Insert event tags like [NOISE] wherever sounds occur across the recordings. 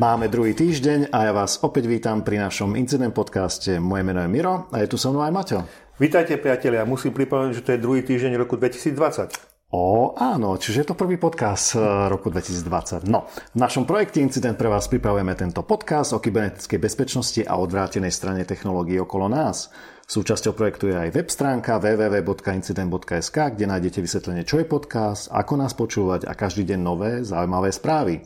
Máme druhý týždeň a ja vás opäť vítam pri našom incident podcaste. Moje meno je Miro a je tu so mnou aj Maťo. Vítajte priatelia, musím pripomenúť, že to je druhý týždeň roku 2020. O, áno, čiže je to prvý podcast eh, roku 2020. No, v našom projekte Incident pre vás pripravujeme tento podcast o kybernetickej bezpečnosti a odvrátenej strane technológií okolo nás. Súčasťou projektu je aj web stránka www.incident.sk, kde nájdete vysvetlenie, čo je podcast, ako nás počúvať a každý deň nové, zaujímavé správy.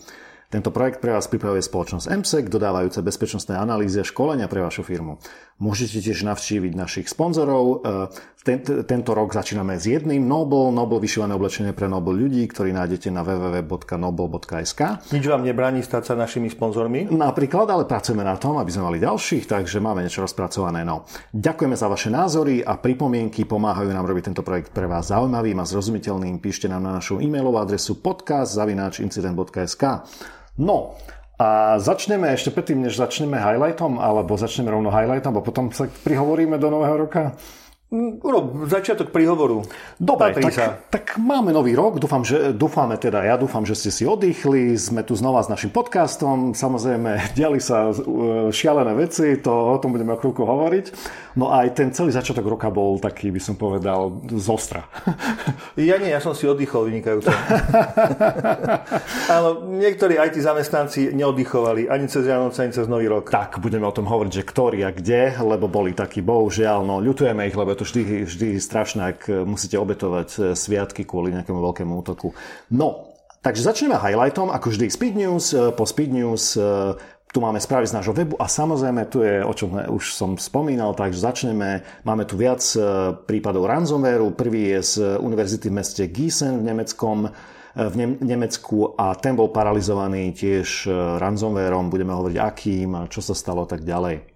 Tento projekt pre vás pripravuje spoločnosť MSEC, dodávajúce bezpečnostné analýzy a školenia pre vašu firmu. Môžete tiež navštíviť našich sponzorov. Ten, tento rok začíname s jedným Noble, Noble vyšívané oblečenie pre Noble ľudí, ktorý nájdete na www.noble.sk. Nič vám nebráni stať sa našimi sponzormi? Napríklad, ale pracujeme na tom, aby sme mali ďalších, takže máme niečo rozpracované. No. Ďakujeme za vaše názory a pripomienky, pomáhajú nám robiť tento projekt pre vás zaujímavým a zrozumiteľným. Píšte nám na našu e-mailovú adresu podcast.incident.sk. No, a začneme ešte predtým, než začneme highlightom, alebo začneme rovno highlightom, a potom sa prihovoríme do nového roka. Urob začiatok príhovoru. Dobre, tak, sa. tak máme nový rok. Dúfam, že, dúfame teda, ja dúfam, že ste si oddychli. Sme tu znova s našim podcastom. Samozrejme, [LAUGHS] diali sa uh, šialené veci, to o tom budeme o chvíľku hovoriť. No a aj ten celý začiatok roka bol taký, by som povedal, zostra. [LAUGHS] Ja nie, ja som si oddychol vynikajúco. [LAUGHS] Áno, niektorí IT zamestnanci neoddychovali ani cez Vianoce, ani cez Nový rok. Tak, budeme o tom hovoriť, že ktorý a kde, lebo boli takí, bohužiaľ, no ľutujeme ich, lebo je to to vždy, vždy strašné, ak musíte obetovať e, sviatky kvôli nejakému veľkému útoku. No, takže začneme highlightom, ako vždy Speed News. E, po Speed News tu máme správy z nášho webu a samozrejme tu je, o čom už som spomínal, takže začneme. Máme tu viac prípadov ransomwareu. Prvý je z univerzity v meste Gießen v Nemeckom v Nemecku a ten bol paralizovaný tiež ransomwareom. Budeme hovoriť akým čo sa stalo tak ďalej.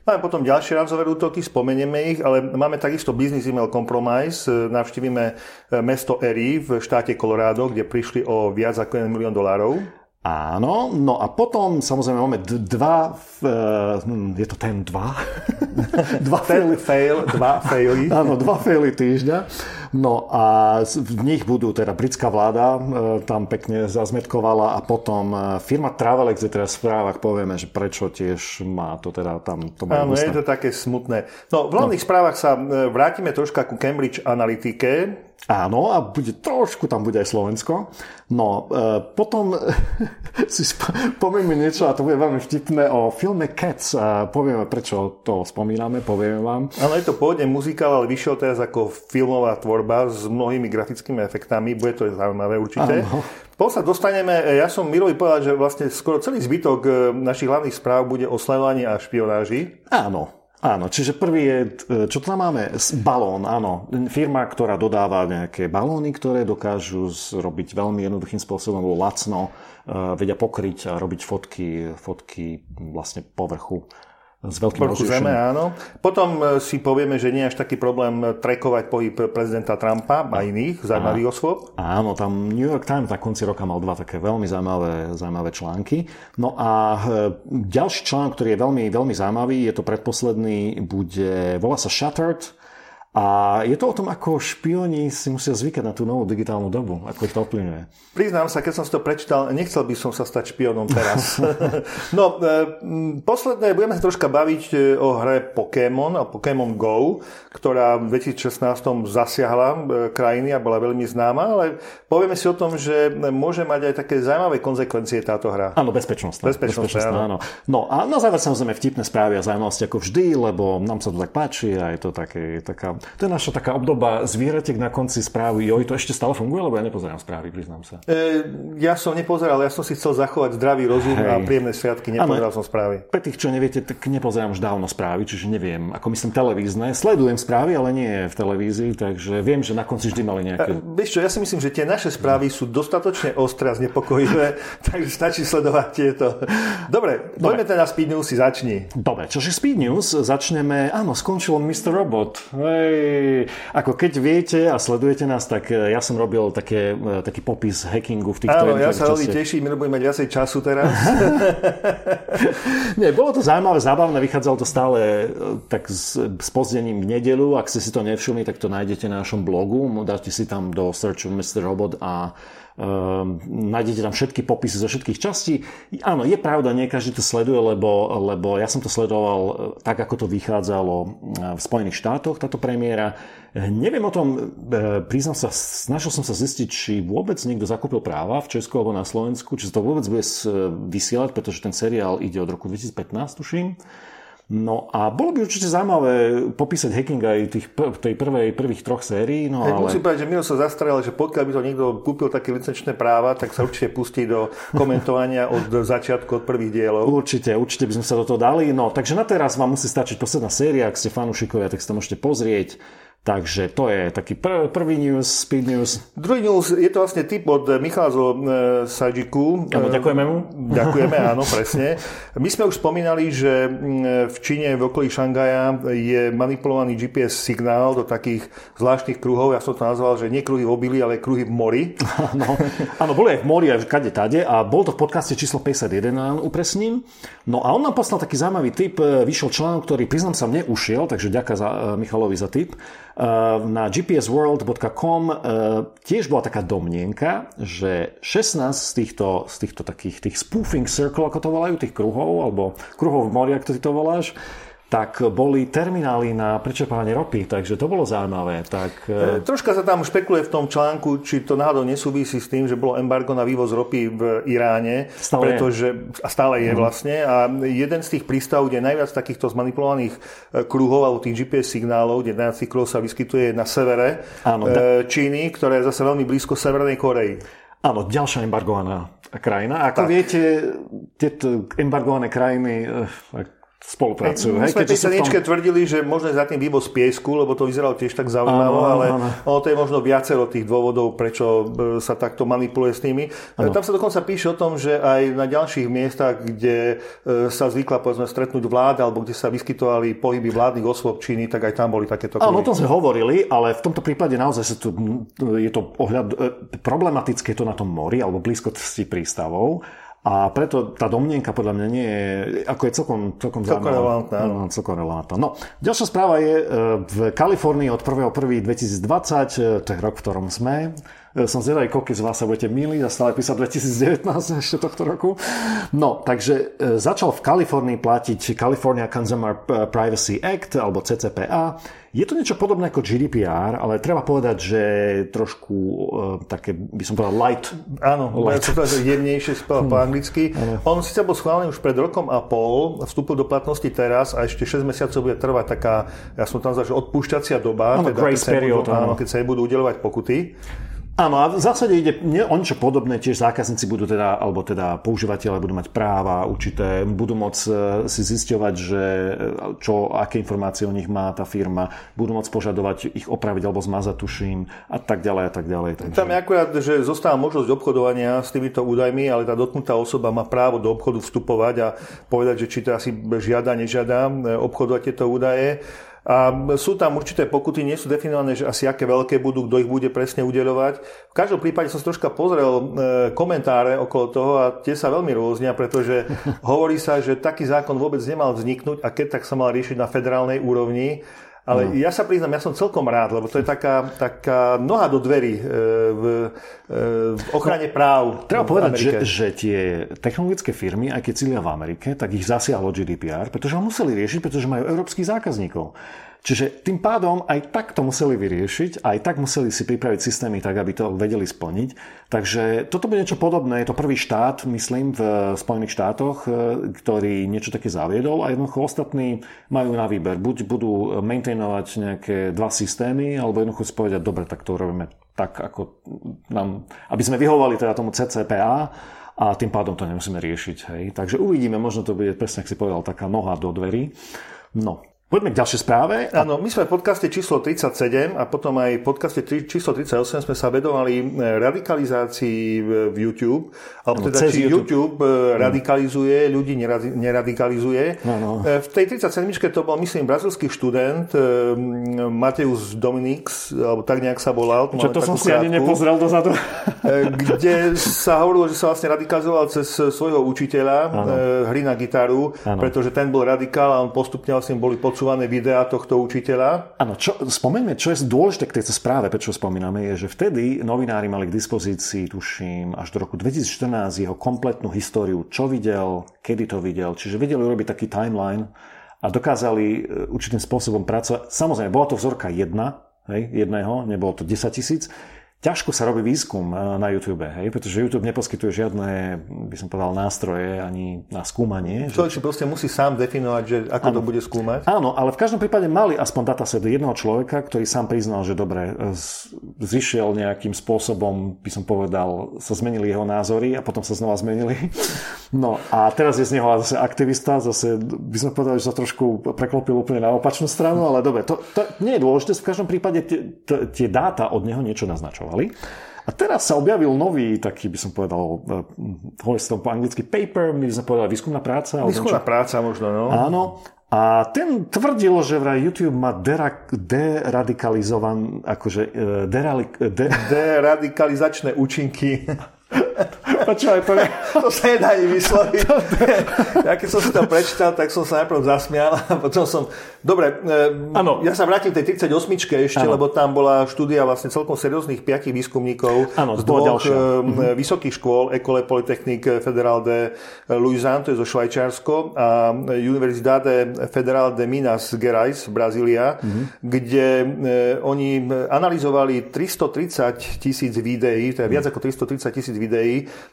Máme potom ďalšie ransomware útoky, spomenieme ich, ale máme takisto business email compromise. Navštívime mesto Erie v štáte Colorado, kde prišli o viac ako 1 milión dolárov. Áno, no a potom samozrejme máme dva, uh, je to ten dva? [LAUGHS] dva faily, fail, dva faily. [LAUGHS] Áno, dva faily týždňa. No a v nich budú teda britská vláda, uh, tam pekne zazmetkovala a potom uh, firma Travelex je teraz v správach, povieme, že prečo tiež má to teda tam... To Áno, je to také smutné. No, v hlavných no. správach sa vrátime troška ku Cambridge Analytike, Áno, a bude trošku, tam bude aj Slovensko. No, e, potom [LAUGHS] si sp- povieme niečo, a to bude veľmi vtipné, o filme Cats. A povieme, prečo to spomíname, povieme vám. Áno, je to pôvodne muzikál, ale vyšiel teraz ako filmová tvorba s mnohými grafickými efektami. Bude to zaujímavé určite. Áno. Po sa dostaneme, e, ja som Mirovi povedal, že vlastne skoro celý zbytok e, našich hlavných správ bude o sledovaní a špionáži. Áno, Áno, čiže prvý je, čo tam máme? Balón, áno. Firma, ktorá dodáva nejaké balóny, ktoré dokážu robiť veľmi jednoduchým spôsobom, lacno, e, vedia pokryť a robiť fotky, fotky vlastne povrchu s veľkým Vrchu zeme, áno. Potom e, si povieme, že nie je až taký problém trekovať pohyb prezidenta Trumpa a iných zaujímavých osôb. Áno, tam New York Times na konci roka mal dva také veľmi zaujímavé, zaujímavé články. No a e, ďalší článok, ktorý je veľmi, veľmi zaujímavý, je to predposledný, bude, volá sa Shattered, a je to o tom, ako špioni si musia zvykať na tú novú digitálnu dobu, ako ich to ovplyvňuje. Priznám sa, keď som si to prečítal, nechcel by som sa stať špionom teraz. [LAUGHS] no, e, posledné, budeme sa troška baviť e, o hre Pokémon a Pokémon Go, ktorá v 2016 zasiahla e, krajiny a bola veľmi známa, ale povieme si o tom, že môže mať aj také zaujímavé konsekvencie táto hra. Áno, bezpečnostná. Bezpečnostná, áno. áno. No a na záver samozrejme vtipné správy a zaujímavosti ako vždy, lebo nám sa to tak páči a je to také, taká to je naša taká obdoba zvieratek na konci správy. Joj, to ešte stále funguje, lebo ja nepozerám správy, priznám sa. E, ja som nepozeral, ja som si chcel zachovať zdravý rozum Hej. a príjemné sviatky, nepozeral ano, som správy. Pre tých, čo neviete, tak nepozerám už dávno správy, čiže neviem, ako myslím televízne. Sledujem správy, ale nie v televízii, takže viem, že na konci vždy mali nejaké... E, vieš čo, ja si myslím, že tie naše správy sú dostatočne ostré a znepokojivé, [LAUGHS] takže stačí sledovať tieto. Dobre, Dobre. poďme teda Speed News si začni. Dobre, čože Speed News začneme, áno, skončil Mr. Robot. Hej, ako keď viete a sledujete nás, tak e, ja som robil také, e, taký popis hackingu v týchto Áno, ja sa veľmi teším, my budeme mať viacej času teraz. [LAUGHS] Nie, bolo to zaujímavé, zábavné, vychádzalo to stále e, tak s, s pozdením v nedelu, ak ste si to nevšimli, tak to nájdete na našom blogu, dáte si tam do searchu Mr. Robot a nájdete tam všetky popisy zo všetkých častí. Áno, je pravda, nie každý to sleduje, lebo, lebo ja som to sledoval tak, ako to vychádzalo v Spojených štátoch, táto premiéra. Neviem o tom, priznám sa, snažil som sa zistiť, či vôbec niekto zakúpil práva v Česku alebo na Slovensku, či sa to vôbec bude vysielať, pretože ten seriál ide od roku 2015, tuším. No a bolo by určite zaujímavé popísať hacking aj tých, tej prvej, prvých troch sérií. No ale... Musím povedať, že Miro sa zastrel, že pokiaľ by to niekto kúpil také licenčné práva, tak sa určite pustí do komentovania od začiatku, od prvých dielov. Určite, určite by sme sa do toho dali. No, takže na teraz vám musí stačiť posledná séria, ak ste fanúšikovia, tak si to môžete pozrieť. Takže to je taký pr- prvý news, speed news. Druhý news, je to vlastne typ od Michala zo e, Sajiku. Áno, ďakujeme mu. Ďakujeme, [LAUGHS] áno, presne. My sme už spomínali, že v Číne, v okolí Šangaja je manipulovaný GPS signál do takých zvláštnych kruhov. Ja som to nazval, že nie kruhy v obili, ale kruhy v mori. Áno, [LAUGHS] áno boli aj v mori, aj v kade tade. A bol to v podcaste číslo 51, upresním. No a on nám poslal taký zaujímavý tip. Vyšiel článok, ktorý priznám sa mne ušiel, takže ďakujem za, Michalovi za tip. Eh, na gpsworld.com eh, tiež bola taká domnienka, že 16 z týchto, z týchto takých tých spoofing circle, ako to volajú, tých kruhov, alebo kruhov v mori, ako ty to voláš, tak boli terminály na prečerpávanie ropy, takže to bolo zaujímavé. Tak... E, troška sa tam špekuluje v tom článku, či to náhodou nesúvisí s tým, že bolo embargo na vývoz ropy v Iráne, stále pretože, je. a stále je mm. vlastne, a jeden z tých prístavov, kde najviac takýchto zmanipulovaných e, kruhov alebo tých GPS signálov, kde najviac tých kruhov sa vyskytuje na severe Áno, da... Číny, ktorá je zase veľmi blízko Severnej Koreji. Áno, ďalšia embargovaná krajina. Ako tak. viete, tieto embargované krajiny, spolupracujú. My sme tej straničke tom... tvrdili, že možno za tým vývoz piesku, lebo to vyzeralo tiež tak zaujímavo, ale áno. ono to je možno viacero tých dôvodov, prečo e, sa takto manipuluje s nimi. Áno. Tam sa dokonca píše o tom, že aj na ďalších miestach, kde e, sa zvykla povedzme stretnúť vláda, alebo kde sa vyskytovali pohyby vládnych osôb Číny, tak aj tam boli takéto Áno, o tom sme hovorili, ale v tomto prípade naozaj tu, je to ohľad, e, problematické to na tom mori, alebo blízkosti prístavov. A preto tá domnienka podľa mňa nie je, ako je celkom, celkom relevantná. No, celkom relevantná. No, ďalšia správa je e, v Kalifornii od 1.1.2020, e, to je rok, v ktorom sme. E, som zvedavý, koľko z vás sa budete miliť a stále písať 2019 [LAUGHS] ešte tohto roku. No, takže začal v Kalifornii platiť California Consumer Privacy Act, alebo CCPA. Je to niečo podobné ako GDPR, ale treba povedať, že trošku uh, také, by som povedal, light. Áno, light. to jemnejšie spela po anglicky. Ano. On síce bol schválený už pred rokom a pol, vstúpil do platnosti teraz a ešte 6 mesiacov bude trvať taká, ja som tam zažil, odpúšťacia doba, ano, teda, keď, sa period, budú, áno, keď sa budú udelovať pokuty. Áno, a v zásade ide o niečo podobné, tiež zákazníci budú teda, alebo teda používateľe budú mať práva určité, budú môcť e, si zisťovať, že e, čo, aké informácie o nich má tá firma, budú môcť požadovať ich opraviť alebo zmazať, tuším, a tak ďalej a tak ďalej. Takže... Tam je akurát, že zostáva možnosť obchodovania s týmito údajmi, ale tá dotknutá osoba má právo do obchodu vstupovať a povedať, že či to asi žiada, nežiada e, obchodovať tieto údaje. A sú tam určité pokuty, nie sú definované, že asi aké veľké budú, kto ich bude presne udeľovať. V každom prípade som troška pozrel e, komentáre okolo toho a tie sa veľmi rôznia, pretože [LAUGHS] hovorí sa, že taký zákon vôbec nemal vzniknúť a keď tak sa mal riešiť na federálnej úrovni. Ale no. ja sa priznám, ja som celkom rád, lebo to je taká, taká noha do dverí e, v, e, v ochrane no, práv. Treba povedať, že, že tie technologické firmy, aj keď sídlia v Amerike, tak ich zasiahlo GDPR, pretože ho museli riešiť, pretože majú európskych zákazníkov. Čiže tým pádom aj tak to museli vyriešiť, aj tak museli si pripraviť systémy tak, aby to vedeli splniť. Takže toto bude niečo podobné. Je to prvý štát, myslím, v Spojených štátoch, e, ktorý niečo také zaviedol a jednoducho ostatní majú na výber. Buď budú maintainovať nejaké dva systémy, alebo jednoducho si povedať, dobre, tak to robíme tak, ako nám, aby sme vyhovali teda tomu CCPA, a tým pádom to nemusíme riešiť. Hej. Takže uvidíme, možno to bude presne, ak si povedal, taká noha do dverí. No, Poďme k ďalšej správe. Áno, my sme v podcaste číslo 37 a potom aj v podcaste číslo 38 sme sa vedovali e, radikalizácii v YouTube, alebo teda či YouTube, YouTube e, radikalizuje, ľudí neradikalizuje. Ano. E, v tej 37 to bol, myslím, brazilský študent Mateus Dominix, alebo tak nejak sa volal. Čo to som si ani nepozrel dozadu. kde sa hovorilo, že sa vlastne radikalizoval cez svojho učiteľa ano. hry na gitaru, ano. pretože ten bol radikál a on postupne vlastne boli pod posúvané videá tohto učiteľa. Áno, čo, spomeňme, čo je dôležité k tejto správe, prečo spomíname, je, že vtedy novinári mali k dispozícii, tuším, až do roku 2014 jeho kompletnú históriu, čo videl, kedy to videl, čiže vedeli urobiť taký timeline a dokázali e, určitým spôsobom pracovať. Samozrejme, bola to vzorka jedna, hej, jedného, nebolo to 10 tisíc, ťažko sa robí výskum eh, na YouTube, hej, pretože YouTube neposkytuje žiadne, by som povedal, nástroje ani na skúmanie. Človek si proste musí sám definovať, že ako áno. to bude skúmať. Áno, ale v každom prípade mali aspoň dataset jedného človeka, ktorý sám priznal, že dobre, eh, zišiel nejakým spôsobom, by som povedal, sa zmenili jeho názory a potom sa znova zmenili. No a teraz je z neho zase aktivista, zase by sme povedali, že sa trošku preklopil úplne na opačnú stranu, ale dobre, to, to nie je dôležité, v každom prípade tie, dáta od neho niečo naznačujú publikovali. A teraz sa objavil nový, taký by som povedal, eh, hovorí sa to po anglicky paper, my by sme povedali výskumná práca. Výskumná čo... práca možno, no. Áno. A ten tvrdil, že vraj YouTube má dera, deradikalizovan, akože eh, derali, de... deradikalizačné účinky. [LAUGHS] Počúvaj, to, [LAUGHS] to sa nedá ani vysloviť. [LAUGHS] ja keď som si to prečítal, tak som sa najprv zasmial a potom som... Dobre, ano. ja sa vrátim k tej 38 ešte, ano. lebo tam bola štúdia vlastne celkom serióznych piatich výskumníkov ano, z dvoch mm-hmm. vysokých škôl, Ecole Polytechnique Federal de Louisiane, to je zo Švajčiarsko, a Universidade Federal de Minas Gerais, Brazília, mm-hmm. kde oni analyzovali 330 tisíc videí, to je viac ako 330 tisíc videí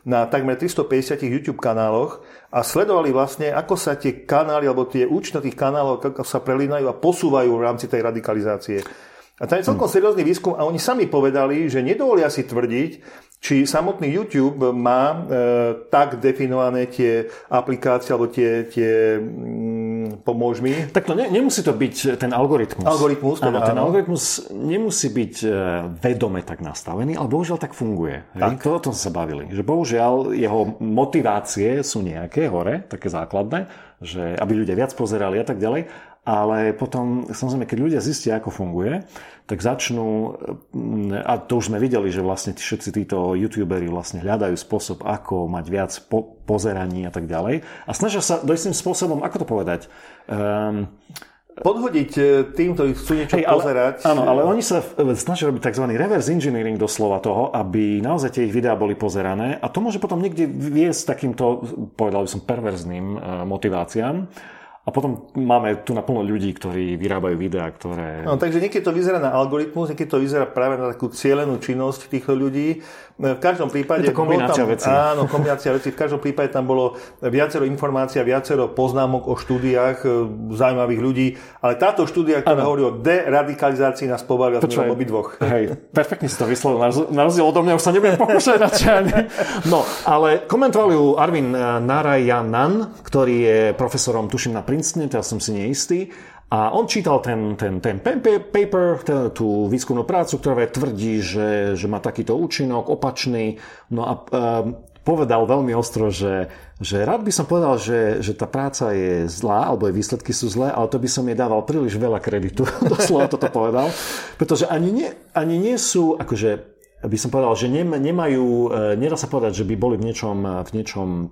na takmer 350 YouTube kanáloch a sledovali vlastne, ako sa tie kanály alebo tie účty tých kanálov ako sa prelínajú a posúvajú v rámci tej radikalizácie. A tam je celkom seriózny výskum a oni sami povedali, že nedovolia si tvrdiť, či samotný YouTube má e, tak definované tie aplikácie alebo tie, tie mm, pomôž mi. Tak to ne, nemusí to byť ten algoritmus. Algoritmus, teda, áno, ten algoritmus nemusí byť e, vedome tak nastavený, ale bohužiaľ tak funguje. Tak. To o tom sa bavili. Že bohužiaľ jeho motivácie sú nejaké hore, také základné, že aby ľudia viac pozerali a tak ďalej ale potom, samozrejme, keď ľudia zistia, ako funguje, tak začnú, a to už sme videli, že vlastne všetci títo youtuberi vlastne hľadajú spôsob, ako mať viac po, pozeraní a tak ďalej. A snažia sa do istým spôsobom, ako to povedať, um, podhodiť e, tým, ktorí chcú niečo hey, ale, pozerať. Áno, ale oni sa snažia robiť tzv. reverse engineering doslova toho, aby naozaj tie ich videá boli pozerané a to môže potom niekde viesť takýmto, povedal by som, perverzným e, motiváciám. A potom máme tu naplno ľudí, ktorí vyrábajú videá, ktoré... No, takže niekedy to vyzerá na algoritmus, niekedy to vyzerá práve na takú cieľenú činnosť týchto ľudí. V každom prípade... Je to kombinácia tam, vecí. Áno, kombinácia vecí. V každom prípade tam bolo viacero informácií viacero poznámok o štúdiách e, zaujímavých ľudí. Ale táto štúdia, ktorá ano. hovorí o deradikalizácii, nás pobavila sme dvoch. [LAUGHS] Hej, perfektne si to vyslovil. Na rozdiel odo mňa už sa nebudem [LAUGHS] pokúšať No, ale komentoval ju Arvin Narayanan, ktorý je profesorom, tuším, na Princetone, teraz som si neistý. A on čítal ten, ten, ten paper, ten, tú výskumnú prácu, ktorá tvrdí, že, že má takýto účinok opačný. No a e, povedal veľmi ostro, že, že rád by som povedal, že, že tá práca je zlá, alebo jej výsledky sú zlé, ale to by som jej dával príliš veľa kreditu. [LAUGHS] Doslova toto povedal. Pretože ani nie, ani nie sú, akože by som povedal, že nemajú, e, nedá sa povedať, že by boli v niečom, v niečom e,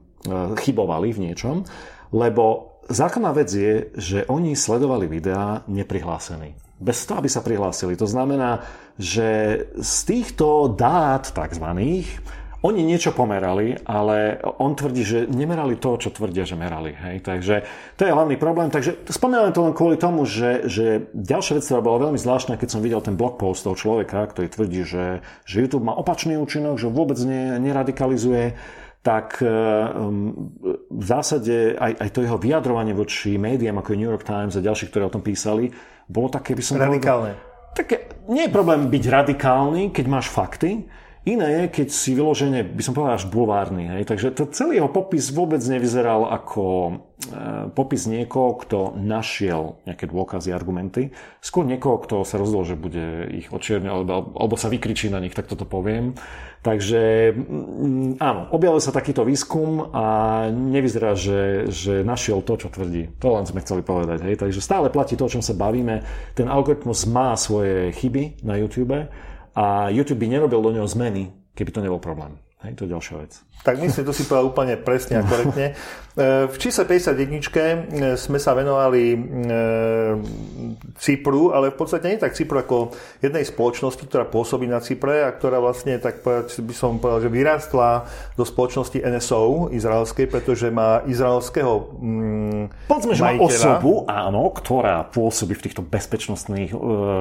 chybovali v niečom, lebo Základná vec je, že oni sledovali videá neprihlásení. Bez toho, aby sa prihlásili. To znamená, že z týchto dát takzvaných oni niečo pomerali, ale on tvrdí, že nemerali to, čo tvrdia, že merali. Hej? Takže to je hlavný problém. Takže spomínam to len kvôli tomu, že, že ďalšia vec, ktorá bola veľmi zvláštna, keď som videl ten blog post toho človeka, ktorý tvrdí, že, že YouTube má opačný účinok, že vôbec ne, neradikalizuje tak e, um, v zásade aj, aj to jeho vyjadrovanie voči médiám ako je New York Times a ďalší, ktoré o tom písali, bolo také, by som Radikálne. Povedal, také, nie je problém byť radikálny, keď máš fakty, Iné je, keď si vyložene, by som povedal, až bulvárny. Hej? Takže to celý jeho popis vôbec nevyzeral ako e, popis niekoho, kto našiel nejaké dôkazy, argumenty. Skôr niekoho, kto sa rozhodol, že bude ich očierňovať, alebo, alebo sa vykričí na nich, tak toto poviem. Takže mm, áno, objavil sa takýto výskum a nevyzerá, že, že našiel to, čo tvrdí. To len sme chceli povedať. Hej? Takže stále platí to, o čom sa bavíme. Ten algoritmus má svoje chyby na YouTube a YouTube by nerobil do neho zmeny, keby to nebol problém. Hej, to je ďalšia vec. Tak myslím, to si povedal úplne presne a korektne. E, v čísle 51 e, sme sa venovali e, Cypru, ale v podstate nie tak Cypru ako jednej spoločnosti, ktorá pôsobí na Cypre a ktorá vlastne, tak by som povedal, že vyrástla do spoločnosti NSO izraelskej, pretože má izraelského mm, Povedzme, že má osobu, áno, ktorá pôsobí v týchto bezpečnostných,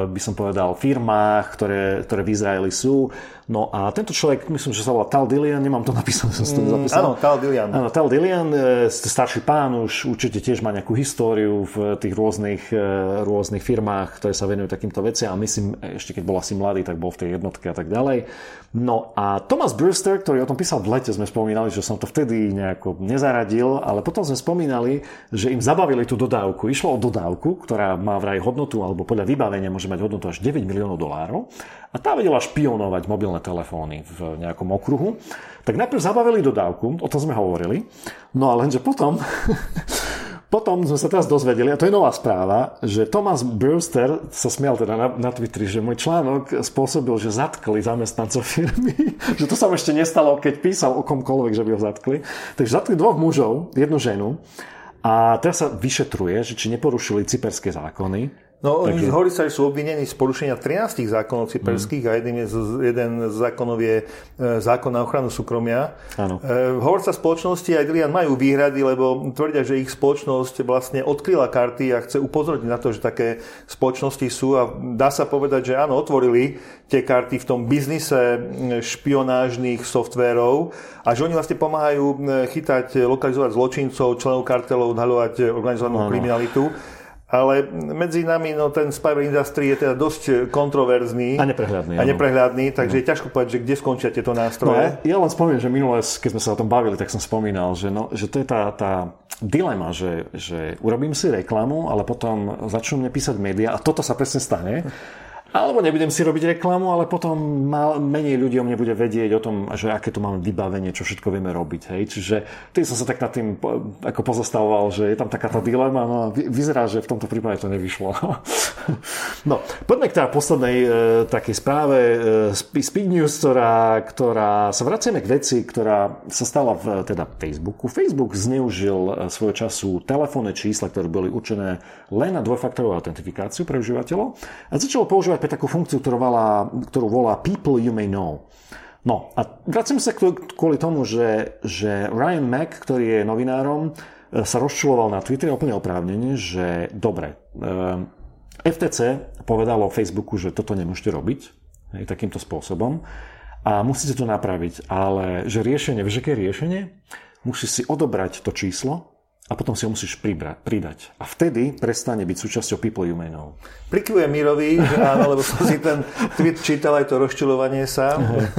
by som povedal, firmách, ktoré, ktoré v Izraeli sú No a tento človek, myslím, že sa volá Tal Dillian, nemám to napísané, som to mm, zapísal. Áno, Tal Dillian. Áno, Tal Dillian, e, starší pán, už určite tiež má nejakú históriu v tých rôznych, e, rôznych firmách, ktoré sa venujú takýmto veciam a myslím, ešte keď bol asi mladý, tak bol v tej jednotke a tak ďalej. No a Thomas Brewster, ktorý o tom písal v lete, sme spomínali, že som to vtedy nejako nezaradil, ale potom sme spomínali, že im zabavili tú dodávku. Išlo o dodávku, ktorá má vraj hodnotu, alebo podľa vybavenia môže mať hodnotu až 9 miliónov dolárov. A tá vedela špionovať mobilné telefóny v nejakom okruhu. Tak najprv zabavili dodávku, o tom sme hovorili. No a lenže potom, [LAUGHS] potom sme sa teraz dozvedeli, a to je nová správa, že Thomas Brewster sa smial teda na, na Twitteri, že môj článok spôsobil, že zatkli zamestnancov firmy. [LAUGHS] že to sa ešte nestalo, keď písal o komkoľvek, že by ho zatkli. Takže zatkli dvoch mužov, jednu ženu. A teraz sa vyšetruje, že či neporušili cyperské zákony No, Takže... hovorí sa, že sú obvinení z porušenia 13 zákonov cyperských mm. a jeden, je, jeden z zákonov je e, zákon na ochranu súkromia. Áno. E, hovorca spoločnosti aj Dilian majú výhrady, lebo tvrdia, že ich spoločnosť vlastne odkryla karty a chce upozorniť na to, že také spoločnosti sú a dá sa povedať, že áno, otvorili tie karty v tom biznise špionážnych softvérov a že oni vlastne pomáhajú chytať, lokalizovať zločincov, členov kartelov, odhaľovať organizovanú kriminalitu ale medzi nami no, ten spyware industry je teda dosť kontroverzný. A neprehľadný. A neprehľadný, takže no. je ťažko povedať, že kde skončia tieto nástroje. No, ja len spomínam, že minule, keď sme sa o tom bavili, tak som spomínal, že, no, že to je tá, tá dilema, že, že urobím si reklamu, ale potom začnú mne písať médiá a toto sa presne stane. Alebo nebudem si robiť reklamu, ale potom mal, menej ľudí o mne bude vedieť o tom, že aké tu máme vybavenie, čo všetko vieme robiť. Hej. Čiže tým som sa tak nad tým ako pozostavoval, že je tam taká tá dilema, no vyzerá, že v tomto prípade to nevyšlo. [LAUGHS] no, poďme k teda poslednej e, takej správe e, Speed News, ktorá, ktorá sa vraciame k veci, ktorá sa stala v teda Facebooku. Facebook zneužil e, svojho času telefónne čísla, ktoré boli určené len na dvojfaktorovú autentifikáciu pre užívateľov a začalo používať pre takú funkciu, ktorú volá, ktorú volá People You May Know. No a vracím sa kvôli tomu, že, že Ryan Mack, ktorý je novinárom, e, sa rozčuloval na Twitteri úplne oprávnene, že dobre, e, FTC povedalo Facebooku, že toto nemôžete robiť hej, takýmto spôsobom a musíte to napraviť, ale že riešenie, vieš, aké riešenie? Musíš si odobrať to číslo a potom si ho musíš pribrať, pridať. A vtedy prestane byť súčasťou People Know. Prikyvujem Mirovi, že áno, lebo som si ten tweet čítal aj to rozčilovanie sa,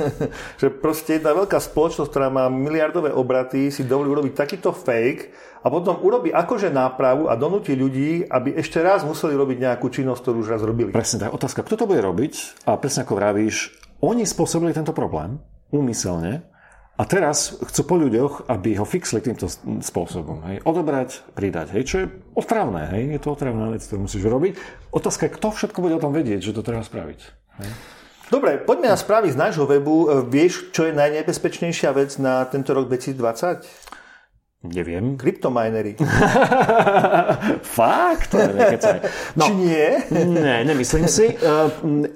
[LAUGHS] že proste jedna veľká spoločnosť, ktorá má miliardové obraty, si dovolí urobiť takýto fake a potom urobí akože nápravu a donúti ľudí, aby ešte raz museli robiť nejakú činnosť, ktorú už raz robili. Presne tak. Otázka, kto to bude robiť? A presne ako vravíš, oni spôsobili tento problém úmyselne, a teraz chcú po ľuďoch, aby ho fixli týmto spôsobom. Hej. Odobrať, pridať. Hej. Čo je otravné. Hej. Je to otravná vec, ktorú musíš robiť. Otázka je, kto všetko bude o tom vedieť, že to treba spraviť. Hej. Dobre, poďme na správy z nášho webu. E, vieš, čo je najnebezpečnejšia vec na tento rok 2020? Neviem. Kryptominery. [LAUGHS] Fakt? No, Či nie? Nie, nemyslím si. E,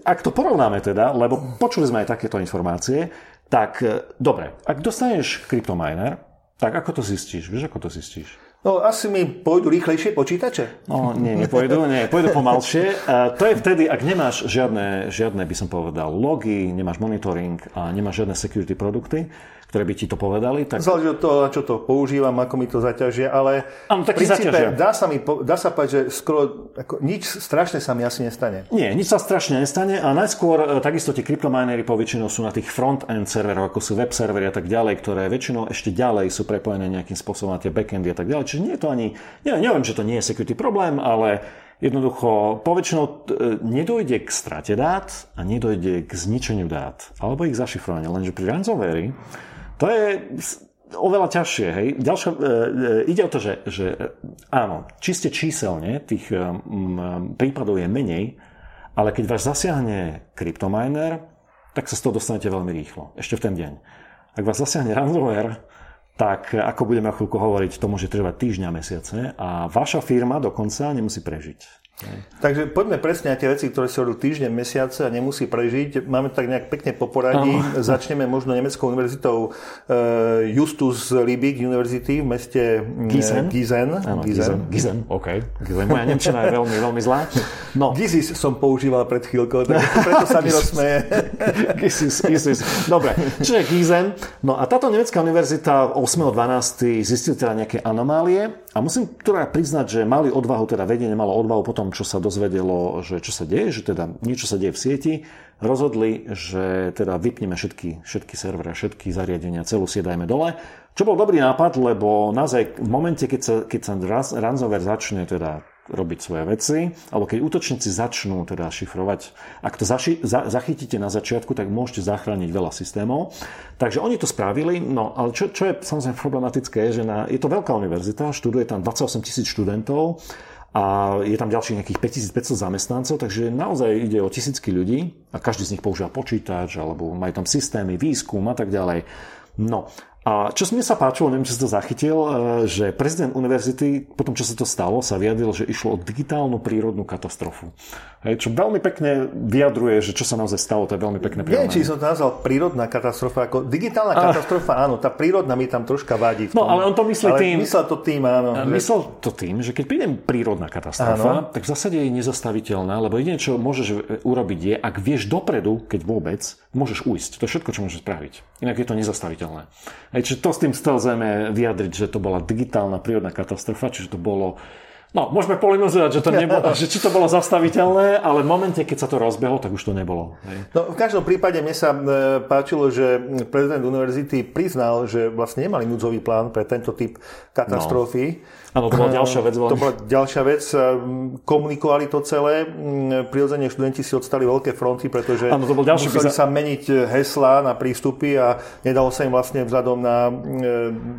ak to porovnáme teda, lebo počuli sme aj takéto informácie, tak e, dobre, ak dostaneš kryptominer, tak ako to zistíš? Vieš, ako to zistíš? No, asi mi pôjdu rýchlejšie počítače. No, nie, nepôjdu, nie, pôjdu pomalšie. A to je vtedy, ak nemáš žiadne, žiadne, by som povedal, logy, nemáš monitoring a nemáš žiadne security produkty, ktoré by ti to povedali. Tak... Záleží od toho, na čo to používam, ako mi to zaťažia, ale ano, v princípe dá sa, mi, dá sa povedať, že skoro ako, nič strašné sa mi asi nestane. Nie, nič sa strašne nestane a najskôr e, takisto tie kryptominery poväčšinou sú na tých front-end serveroch, ako sú web servery a tak ďalej, ktoré väčšinou ešte ďalej sú prepojené nejakým spôsobom na tie backendy a tak ďalej. Čiže nie je to ani, neviem, neviem, že to nie je security problém, ale Jednoducho, poväčšinou e, nedojde k strate dát a nedojde k zničeniu dát, alebo ich zašifrovaniu. Lenže pri ransomware to je oveľa ťažšie. Hej. Ďalšia, e, e, ide o to, že, že e, áno, čiste číselne tých e, m, prípadov je menej, ale keď vás zasiahne kryptominer, tak sa z toho dostanete veľmi rýchlo, ešte v ten deň. ak vás zasiahne ransomware, tak ako budeme o chvíľku hovoriť, to môže trvať týždňa, mesiace a vaša firma dokonca nemusí prežiť. Takže poďme presne na tie veci, ktoré sa robí týždne, mesiace a nemusí prežiť. Máme tak nejak pekne po poradí. No. [LAUGHS] Začneme možno Nemeckou univerzitou uh, Justus Liebig University v meste mm, Gizen. Gizen. Áno, Gizen. Gizen, OK. Gizen. Moja Nemčina je veľmi, veľmi zlá. No. Gizis som používal pred chvíľkou, tak preto sa mi rozsmeje. [LAUGHS] Gizis, Gizis. Dobre, čiže Gizen. No a táto nemecká univerzita 8.12. zistili teda nejaké anomálie a musím teda priznať, že mali odvahu, teda vedenie malo odvahu potom čo sa dozvedelo, že čo sa deje, že teda niečo sa deje v sieti, rozhodli, že teda vypneme všetky, všetky servery, všetky zariadenia, celú sieť dajme dole. Čo bol dobrý nápad, lebo naozaj v momente, keď sa, keď sa ransomware začne teda robiť svoje veci, alebo keď útočníci začnú teda šifrovať, ak to zaši, za, zachytíte na začiatku, tak môžete zachrániť veľa systémov. Takže oni to spravili, no ale čo, čo je samozrejme problematické, je, že na, je to veľká univerzita, študuje tam 28 tisíc študentov, a je tam ďalších nejakých 5500 zamestnancov, takže naozaj ide o tisícky ľudí a každý z nich používa počítač alebo majú tam systémy, výskum a tak ďalej. No a čo mne sa páčilo, neviem, či si to zachytil, e, že prezident univerzity, potom čo sa to stalo, sa vyjadril, že išlo o digitálnu prírodnú katastrofu. Hej, čo veľmi pekne vyjadruje, že čo sa naozaj stalo, to je veľmi pekne prirodné. Nie, či som to nazval prírodná katastrofa, ako digitálna a... katastrofa, áno, tá prírodná mi tam troška vadí. No, ale on to myslí tým... Myslel to tým, áno. Že... Myslel to tým, že keď príde prírodná katastrofa, áno. tak v zásade je nezastaviteľná, lebo jediné, čo môžeš urobiť je, ak vieš dopredu, keď vôbec, môžeš ujsť. To je všetko, čo môžeš spraviť. Inak je to nezastaviteľné. Hej, čiže to s tým chceme vyjadriť, že to bola digitálna prírodná katastrofa, čiže to bolo No, môžeme polinozovať, že, to nebolo, [LAUGHS] že či to bolo zastaviteľné, ale v momente, keď sa to rozbehlo, tak už to nebolo. Hej. No, v každom prípade mne sa e, páčilo, že prezident univerzity priznal, že vlastne nemali núdzový plán pre tento typ katastrofy. No Áno, to bola ďalšia vec. To bola ďalšia vec. Komunikovali to celé. Prirodzene študenti si odstali veľké fronty, pretože Áno, to bol ďalší museli sa meniť hesla na prístupy a nedalo sa im vlastne vzhľadom na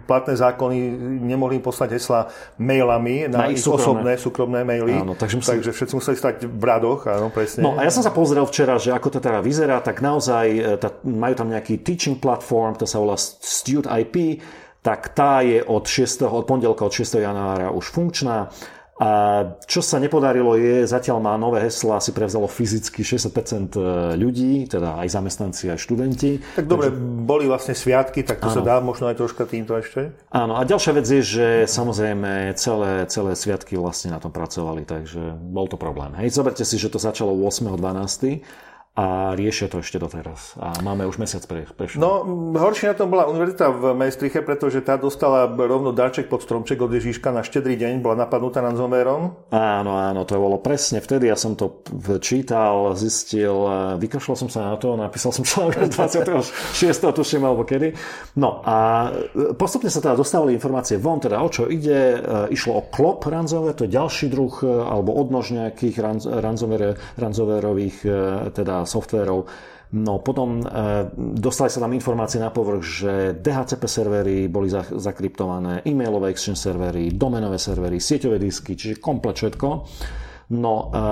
platné zákony, nemohli im poslať hesla mailami na, na ich súkromné. osobné súkromné maily. Áno, takže, museli... takže všetci museli stať v radoch. Áno, presne. No a ja som sa pozrel včera, že ako to teda vyzerá, tak naozaj e, tá, majú tam nejaký teaching platform, to sa volá Student IP, tak tá je od, 6, od pondelka od 6. januára už funkčná. A čo sa nepodarilo je, zatiaľ má nové hesla, si prevzalo fyzicky 60% e, ľudí, teda aj zamestnanci, aj študenti. Tak dobre, takže... boli vlastne sviatky, tak to áno. sa dá možno aj troška týmto ešte. Áno, a ďalšia vec je, že samozrejme celé, celé sviatky vlastne na tom pracovali, takže bol to problém. Hej, zoberte si, že to začalo 8.12 a riešia to ešte doteraz. A máme už mesiac pre, prešlo. No, horšie na tom bola univerzita v Maestriche, pretože tá dostala rovno darček pod stromček od Ježíška na štedrý deň, bola napadnutá ransomérom. Áno, áno, to bolo presne vtedy, ja som to čítal, zistil, vykašľal som sa na to, napísal som článok 26. tuším, alebo kedy. No a postupne sa teda dostávali informácie von, teda o čo ide. E, išlo o klop ransomware, to je ďalší druh, e, alebo odnož nejakých ransomwareových e, teda softverov. No potom e, dostali sa tam informácie na povrch, že DHCP servery boli zakryptované, e-mailové exchange servery, domenové servery, sieťové disky, čiže komplet všetko. No, e,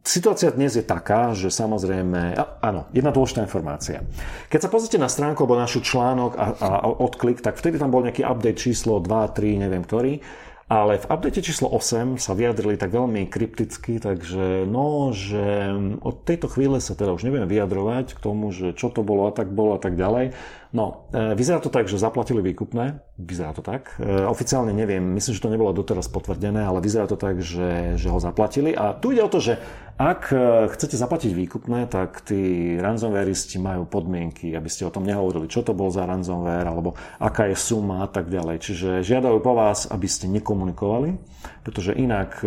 situácia dnes je taká, že samozrejme, áno, jedna dôležitá informácia. Keď sa pozrite na stránku alebo našu článok a, a odklik, tak vtedy tam bol nejaký update číslo 2, 3, neviem ktorý ale v update číslo 8 sa vyjadrili tak veľmi krypticky, takže no, že od tejto chvíle sa teda už neviem vyjadrovať k tomu, že čo to bolo a tak bolo a tak ďalej. No, e, vyzerá to tak, že zaplatili výkupné, vyzerá to tak. E, oficiálne neviem, myslím, že to nebolo doteraz potvrdené, ale vyzerá to tak, že, že ho zaplatili. A tu ide o to, že ak e, chcete zaplatiť výkupné, tak tí ransomwareisti majú podmienky, aby ste o tom nehovorili, čo to bol za ransomware, alebo aká je suma a tak ďalej. Čiže žiadajú po vás, aby ste nekomunikovali, pretože inak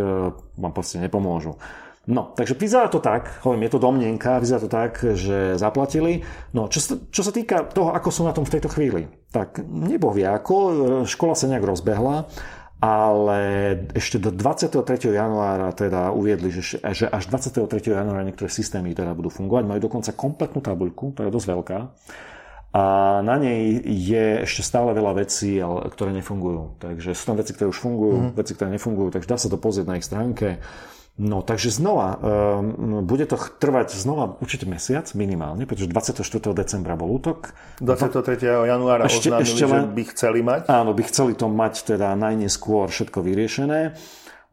vám proste nepomôžu. No, takže vyzerá to tak, hovorím, je to domnenka, vyzerá to tak, že zaplatili. No, čo sa, čo sa týka toho, ako sú na tom v tejto chvíli, tak nebo vie ako, škola sa nejak rozbehla, ale ešte do 23. januára teda uviedli, že, že až 23. januára niektoré systémy teda budú fungovať. Majú dokonca kompletnú tabuľku, ktorá je dosť veľká. A na nej je ešte stále veľa vecí, ktoré nefungujú. Takže sú tam veci, ktoré už fungujú, mm. veci, ktoré nefungujú, takže dá sa to pozrieť na ich stránke. No, takže znova, um, bude to trvať znova určite mesiac minimálne, pretože 24. decembra bol útok. 23. januára ešte, oznámili, ešte len, že by chceli mať. Áno, by chceli to mať teda najneskôr všetko vyriešené.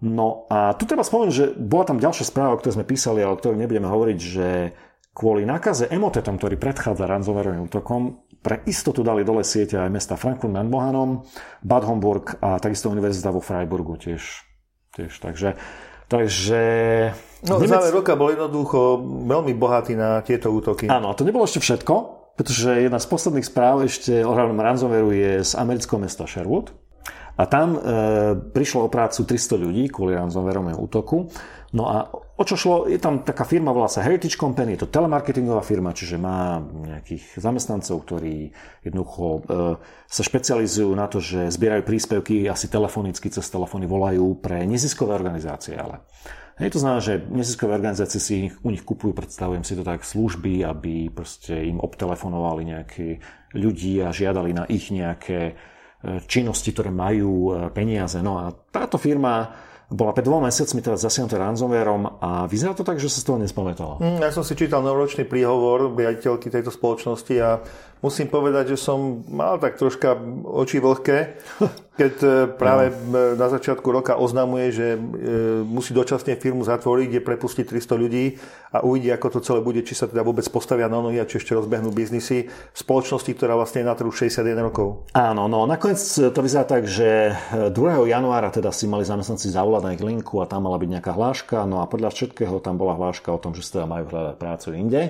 No a tu treba spomenúť, že bola tam ďalšia správa, o ktorej sme písali, ale o ktorej nebudeme hovoriť, že kvôli nákaze emotetom, ktorý predchádza ransomwareovým útokom, pre istotu dali dole siete aj mesta Frankfurt nad Mohanom, Bad Homburg a takisto univerzita vo Freiburgu tiež. tiež. Takže Takže... No, Nemec... záver roka bol jednoducho veľmi bohatý na tieto útoky. Áno, a to nebolo ešte všetko, pretože jedna z posledných správ ešte o hlavnom ransomwareu je z amerického mesta Sherwood. A tam e, prišlo o prácu 300 ľudí kvôli ransomwareovému útoku. No a o čo šlo? Je tam taká firma, volá sa Heritage Company, je to telemarketingová firma, čiže má nejakých zamestnancov, ktorí jednoducho e, sa špecializujú na to, že zbierajú príspevky asi telefonicky, cez telefóny volajú pre neziskové organizácie, ale Hej, to znamená, že neziskové organizácie si u nich kupujú, predstavujem si to tak, služby, aby proste im obtelefonovali nejakí ľudí a žiadali na ich nejaké e, činnosti, ktoré majú e, peniaze. No a táto firma bola pred dvoma mesiacmi teda zasiahnutá ransomwareom a vyzerá to tak, že sa z toho nespamätala. Mm, ja som si čítal novoročný príhovor riaditeľky tejto spoločnosti a musím povedať, že som mal tak troška oči vlhké, [LAUGHS] keď e, práve no. na začiatku roka oznamuje, že e, musí dočasne firmu zatvoriť, kde prepustiť 300 ľudí a uvidí, ako to celé bude, či sa teda vôbec postavia na nohy a či ešte rozbehnú biznisy spoločnosti, ktorá vlastne je na trhu 61 rokov. Áno, no nakoniec to vyzerá tak, že 2. januára teda si mali zamestnanci zavolať na ich linku a tam mala byť nejaká hláška, no a podľa všetkého tam bola hláška o tom, že sa teda majú hľadať prácu inde.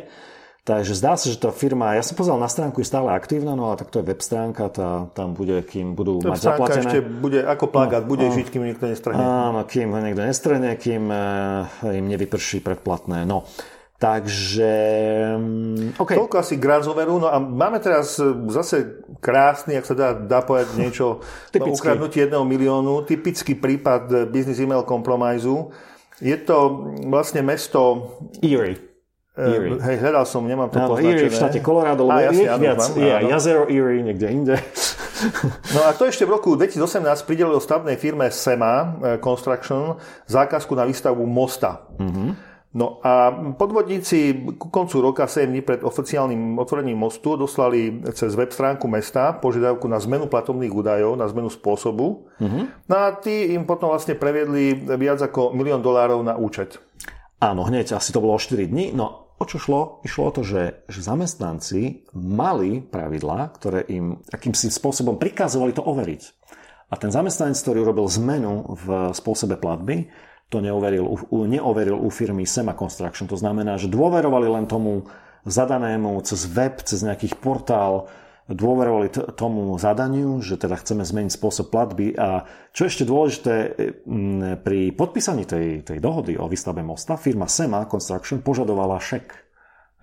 Takže zdá sa, že tá firma, ja som pozrel na stránku, je stále aktívna, no a tak to je web stránka, tá, tam bude, kým budú to mať zaplatené. ešte bude ako plagát, no, bude no, žiť, kým niekto nestrhne. Áno, kým ho niekto nestrhne, kým uh, im nevyprší predplatné. No. Takže... Mm, okay. Toľko asi Granzoveru. No a máme teraz e, zase krásny, ak sa dá, dá povedať niečo [LAUGHS] o ukradnutí jedného miliónu. Typický prípad e, business email compromise. Je to vlastne mesto... Erie. Erie. Hej, hľadal som, nemám to poznačené. Erie v štáte Colorado, lebo je viac, mám, je aj jazero Erie niekde inde. No a to ešte v roku 2018 pridelilo stavnej firme SEMA eh, Construction zákazku na výstavbu mosta. Mm-hmm. No a podvodníci ku koncu roka 7 dní pred oficiálnym otvorením mostu doslali cez web stránku mesta požiadavku na zmenu platovných údajov, na zmenu spôsobu. Mm-hmm. No a tí im potom vlastne previedli viac ako milión dolárov na účet. Áno, hneď asi to bolo o 4 dní. No O čo šlo? Išlo o to, že, že zamestnanci mali pravidlá, ktoré im akýmsi spôsobom prikazovali to overiť. A ten zamestnanec, ktorý urobil zmenu v spôsobe platby, to neoveril, neoveril u firmy Sema Construction. To znamená, že dôverovali len tomu zadanému cez web, cez nejakých portál, dôverovali t- tomu zadaniu, že teda chceme zmeniť spôsob platby a čo ešte dôležité, pri podpísaní tej, tej dohody o výstavbe mosta firma Sema Construction požadovala šek.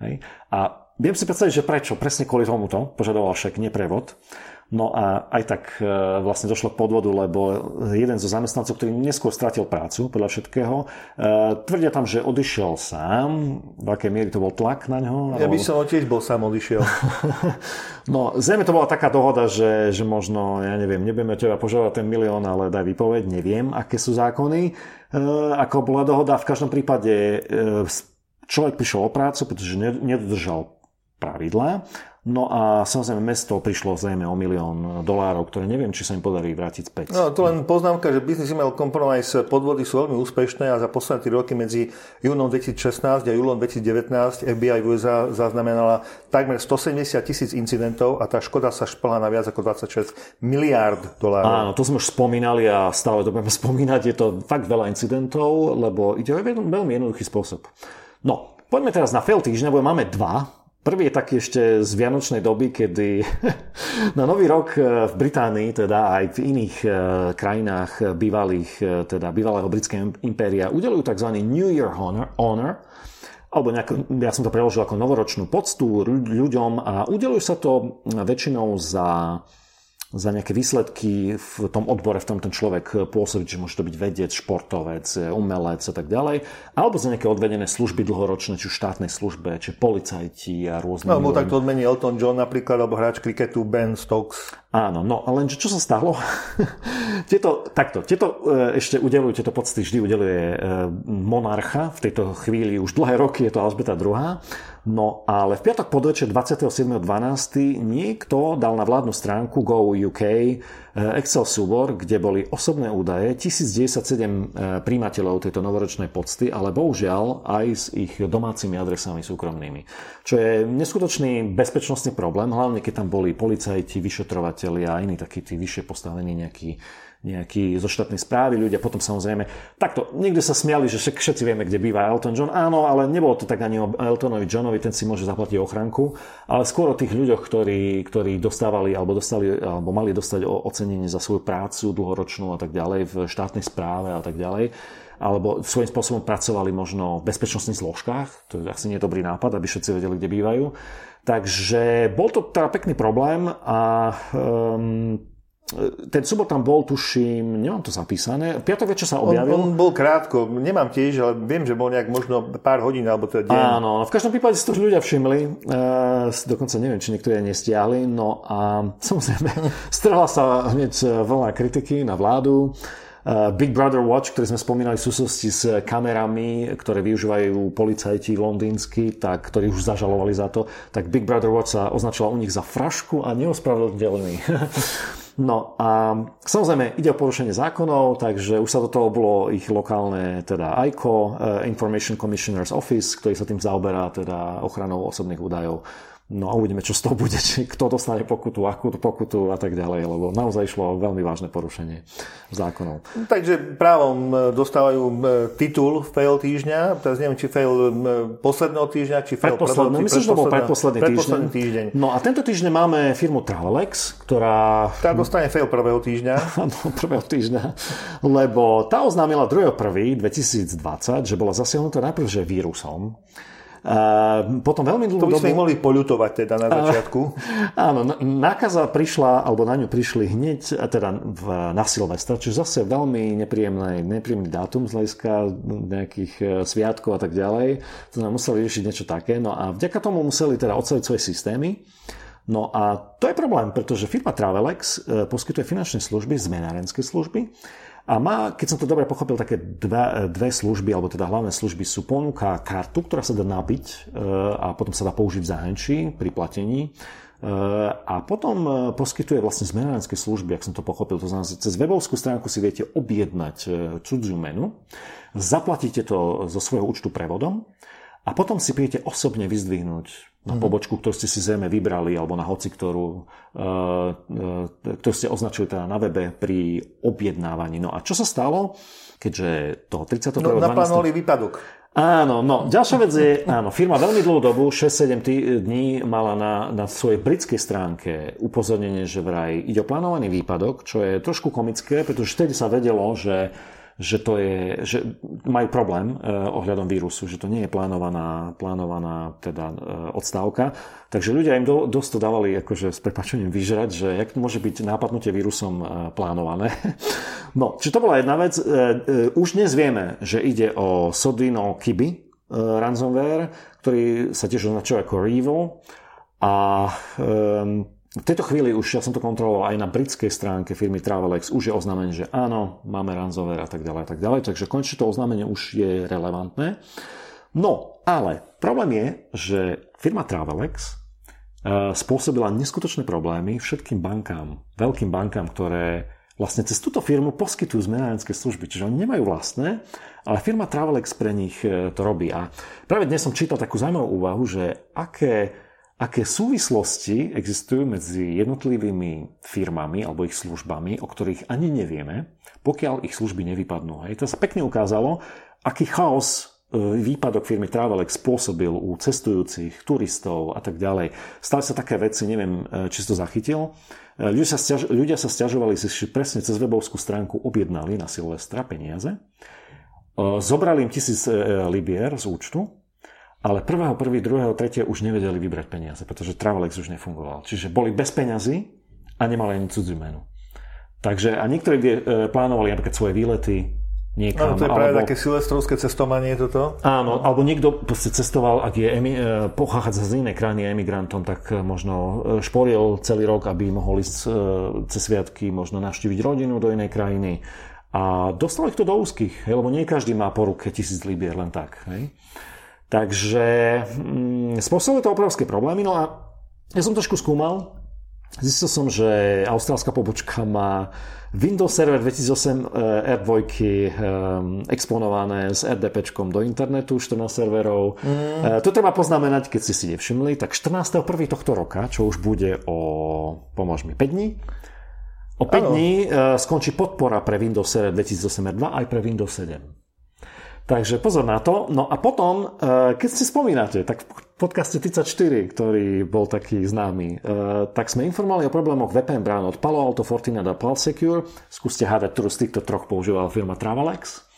Hej? A viem si predstaviť, že prečo, presne kvôli tomuto požadovala šek, neprevod. No a aj tak e, vlastne došlo k podvodu, lebo jeden zo zamestnancov, ktorý neskôr stratil prácu podľa všetkého, e, tvrdia tam, že odišiel sám. V akej miery to bol tlak na ňo? Ja by som tiež bol sám odišiel. [LAUGHS] no, zrejme to bola taká dohoda, že, že možno, ja neviem, nebudeme teba požadovať ten milión, ale daj vypoveď, neviem, aké sú zákony. E, ako bola dohoda, v každom prípade človek prišiel o prácu, pretože nedodržal pravidlá No a samozrejme mesto prišlo zrejme o milión dolárov, ktoré neviem, či sa im podarí vrátiť späť. No to len poznámka, že Business Email Compromise podvody sú veľmi úspešné a za posledné 3 roky medzi júnom 2016 a júlom 2019 FBI v USA zaznamenala takmer 170 tisíc incidentov a tá škoda sa šplhá na viac ako 26 miliárd dolárov. Áno, to sme už spomínali a stále to budeme [LAUGHS] spomínať. Je to fakt veľa incidentov, lebo ide o veľmi jednoduchý spôsob. No, poďme teraz na fail týždňa, bo máme dva Prvý je taký ešte z vianočnej doby, kedy [LAUGHS] na Nový rok e, v Británii, teda aj v iných e, krajinách bývalých, e, teda bývalého britského impéria, udelujú tzv. New Year Honor, honor alebo nejak, ja som to preložil ako novoročnú poctu ľuďom a udelujú sa to väčšinou za za nejaké výsledky v tom odbore, v tom ten človek pôsobí, že môže to byť vedec, športovec, umelec a tak ďalej, alebo za nejaké odvedené služby dlhoročné, či v štátnej službe, či policajti a rôzne... No, alebo takto odmení Elton John napríklad, alebo hráč kriketu Ben Stokes. Áno, no lenže čo sa stalo? [LAUGHS] tieto, takto, tieto e, ešte udelujú, tieto pocty vždy udeluje e, monarcha, v tejto chvíli už dlhé roky je to Alžbeta II. No ale v piatok podvečer 27.12. niekto dal na vládnu stránku Go UK Excel súbor, kde boli osobné údaje 1097 príjimateľov tejto novoročnej pocty, ale bohužiaľ aj s ich domácimi adresami súkromnými. Čo je neskutočný bezpečnostný problém, hlavne keď tam boli policajti, vyšetrovateľi, a iní takí tí vyššie postavení nejakí nejakí zo štátnej správy ľudia. Potom samozrejme, takto, niekde sa smiali, že všetci vieme, kde býva Elton John. Áno, ale nebolo to tak ani o Eltonovi Johnovi, ten si môže zaplatiť ochranku, ale skôr o tých ľuďoch, ktorí, ktorí dostávali alebo, dostali, alebo mali dostať ocenenie za svoju prácu dlhoročnú a tak ďalej v štátnej správe a tak ďalej alebo svojím spôsobom pracovali možno v bezpečnostných zložkách, to je asi nie dobrý nápad, aby všetci vedeli, kde bývajú. Takže bol to teda pekný problém a um, ten súbor tam bol, tuším, nemám to zapísané. Piatok večer sa objavil. On, on bol krátko, nemám tiež, ale viem, že bol nejak možno pár hodín alebo teda deň. Áno, v každom prípade si to ľudia všimli. Uh, dokonca neviem, či niektorí aj nestiahli. No a [LAUGHS] samozrejme, strhla sa hneď vlna kritiky na vládu. Eh, Big Brother Watch, ktorý sme spomínali v súvislosti s kamerami, ktoré využívajú policajti londýnsky, tak, ktorí už zažalovali za to, tak Big Brother Watch sa označila u nich za frašku a neospravedlniteľný. [LAUGHS] No a samozrejme ide o porušenie zákonov, takže už sa do toho bolo ich lokálne teda ICO, eh, Information Commissioner's Office, ktorý sa tým zaoberá teda ochranou osobných údajov. No a uvidíme, čo z toho bude, [LAUGHS] či kto dostane pokutu, akú pokutu a tak ďalej, lebo naozaj išlo o veľmi vážne porušenie zákonov. Takže právom e, dostávajú e, titul fail týždňa, teraz neviem, či fail e, posledného týždňa, či fail predposledný, myslím, že to bol predposledný, predposledný týždeň. týždeň. No a tento týždeň máme firmu Travelex, ktorá... Tá dostane fail prvého týždňa. [LAUGHS] Áno, prvého týždňa, lebo tá oznámila 2.1.2020, že bola zasiahnutá najprv že vírusom, a potom veľmi dlhú to by sme dobu... mohli poľutovať teda na [LAUGHS] začiatku. Áno, nákaza prišla, alebo na ňu prišli hneď teda v, na Silvestra, čiže zase veľmi nepríjemný, nepríjemný dátum z hľadiska nejakých e, sviatkov a tak ďalej. To nám museli riešiť niečo také. No a vďaka tomu museli teda odseliť svoje systémy. No a to je problém, pretože firma Travelex e, poskytuje finančné služby, zmenárenské služby a má, keď som to dobre pochopil, také dve, dve služby, alebo teda hlavné služby sú ponúka kartu, ktorá sa dá nabiť e, a potom sa dá použiť v zahraničí pri platení. E, a potom e, poskytuje vlastne zmenárenské služby, ak som to pochopil. To znamená, cez webovskú stránku si viete objednať cudziu menu, zaplatíte to zo svojho účtu prevodom a potom si príjete osobne vyzdvihnúť na mhm. pobočku, ktorú ste si zrejme vybrali, alebo na hoci, ktorú, uh, uh, ktorú ste označili teda na webe pri objednávaní. No a čo sa stalo, keďže toho 31. No, naplánovali výpadok. Áno, no, ďalšia vec je, áno, firma veľmi dlhú dobu, 6-7 dní mala na, na svojej britskej stránke upozornenie, že vraj ide o plánovaný výpadok, čo je trošku komické, pretože vtedy sa vedelo, že že, to je, že majú problém eh, ohľadom vírusu, že to nie je plánovaná, plánovaná teda eh, odstávka. Takže ľudia im do, dosť to dávali akože s prepačením vyžrať, že jak môže byť nápadnutie vírusom eh, plánované. [LAUGHS] No, či to bola jedna vec. Už dnes vieme, že ide o Sodino Kiby ransomware, ktorý sa tiež označuje ako Revil. A um, v tejto chvíli už, ja som to kontroloval aj na britskej stránke firmy Travelex, už je oznámenie, že áno, máme ransomware a tak ďalej a tak ďalej, takže konečne to oznámenie už je relevantné. No, ale problém je, že firma Travelex uh, spôsobila neskutočné problémy všetkým bankám, veľkým bankám, ktoré vlastne cez túto firmu poskytujú zmenárenské služby, čiže oni nemajú vlastné, ale firma Travelex pre nich e, to robí. A práve dnes som čítal takú zaujímavú úvahu, že aké aké súvislosti existujú medzi jednotlivými firmami alebo ich službami, o ktorých ani nevieme, pokiaľ ich služby nevypadnú. Hej. To sa pekne ukázalo, aký chaos e, výpadok firmy Travelex spôsobil u cestujúcich, turistov a tak ďalej. Stali sa také veci, neviem, e, či si to zachytil. E, ľudia sa, stiaž, ľudia sa stiažovali, si presne cez webovskú stránku objednali na Silvestra peniaze, zobrali im tisíc libier z účtu ale prvého, prvý, druhého, tretie už nevedeli vybrať peniaze, pretože Travelex už nefungoval. Čiže boli bez peňazí a nemali ani cudziu menu. Takže a niektorí e, plánovali napríklad svoje výlety niekam. Áno, to je práve alebo, také silestrovské cestovanie toto. Áno, alebo niekto proste cestoval, ak je emi, e, pochádza z inej krajiny emigrantom, tak e, možno šporil celý rok, aby mohol ísť cez sviatky, možno navštíviť rodinu do inej krajiny. A dostalo ich to do úzkých, lebo nie každý má po ruke tisíc libier len tak. Hej? Takže mm, spôsobuje to obrovské problémy. No a ja som trošku skúmal, zistil som, že austrálska pobočka má Windows Server 2008 R2 exponované s RDP do internetu, 14 serverov. Mm. To treba poznamenať, keď ste si nevšimli, tak 14.1. tohto roka, čo už bude o, pomôž mi, 5 dní, O 5 ano. dní skončí podpora pre Windows Server 2008 R2 aj pre Windows 7. Takže pozor na to. No a potom, uh, keď si spomínate, tak v podcaste 34, ktorý bol taký známy, uh, tak sme informovali o problémoch VPN brán od Palo Alto, Fortinet a Pulse Secure. Skúste hádať, ktorú z týchto troch používala firma Travelex.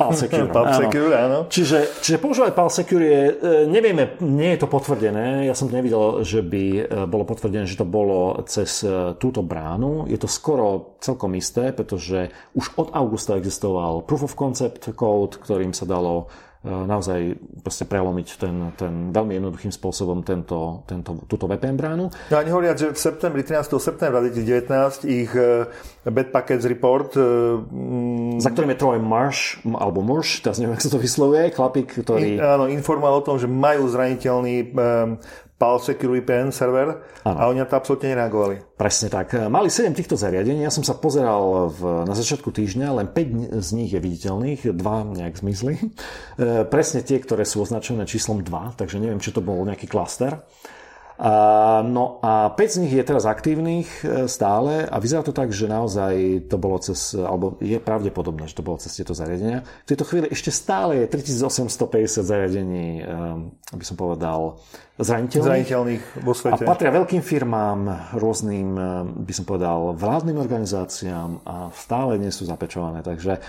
PalSecure. PalSecure, áno. áno. Čiže, čiže používať PalSecure je, e, nevieme, nie je to potvrdené. Ja som nevidel, že by e, bolo potvrdené, že to bolo cez e, túto bránu. Je to skoro celkom isté, pretože už od augusta existoval Proof of Concept code, ktorým sa dalo naozaj proste prelomiť ten, ten veľmi jednoduchým spôsobom tento, tento, túto VPN bránu. No a nehovoriac, že v septembri, 13. septembra 2019 ich e, Bad Packets Report mm, za ktorým je Troy Marsh, alebo Marsh, teraz neviem, ako sa to vyslovuje, chlapík, ktorý... In, áno, informoval o tom, že majú zraniteľný um, PAL Security VPN server ano. a oni na to absolútne nereagovali. Presne tak. Mali 7 týchto zariadení, ja som sa pozeral v, na začiatku týždňa, len 5 z nich je viditeľných, dva nejak zmizli. E, presne tie, ktoré sú označené číslom 2, takže neviem, či to bol nejaký klaster. A, no a 5 z nich je teraz aktívnych e, stále a vyzerá to tak, že naozaj to bolo cez, alebo je pravdepodobné, že to bolo cez tieto zariadenia. V tejto chvíli ešte stále je 3850 zariadení, e, aby som povedal, zraniteľných. Zraniteľných vo svete. A patria veľkým firmám, rôznym, e, by som povedal, vládnym organizáciám a stále nie sú zapečované. Takže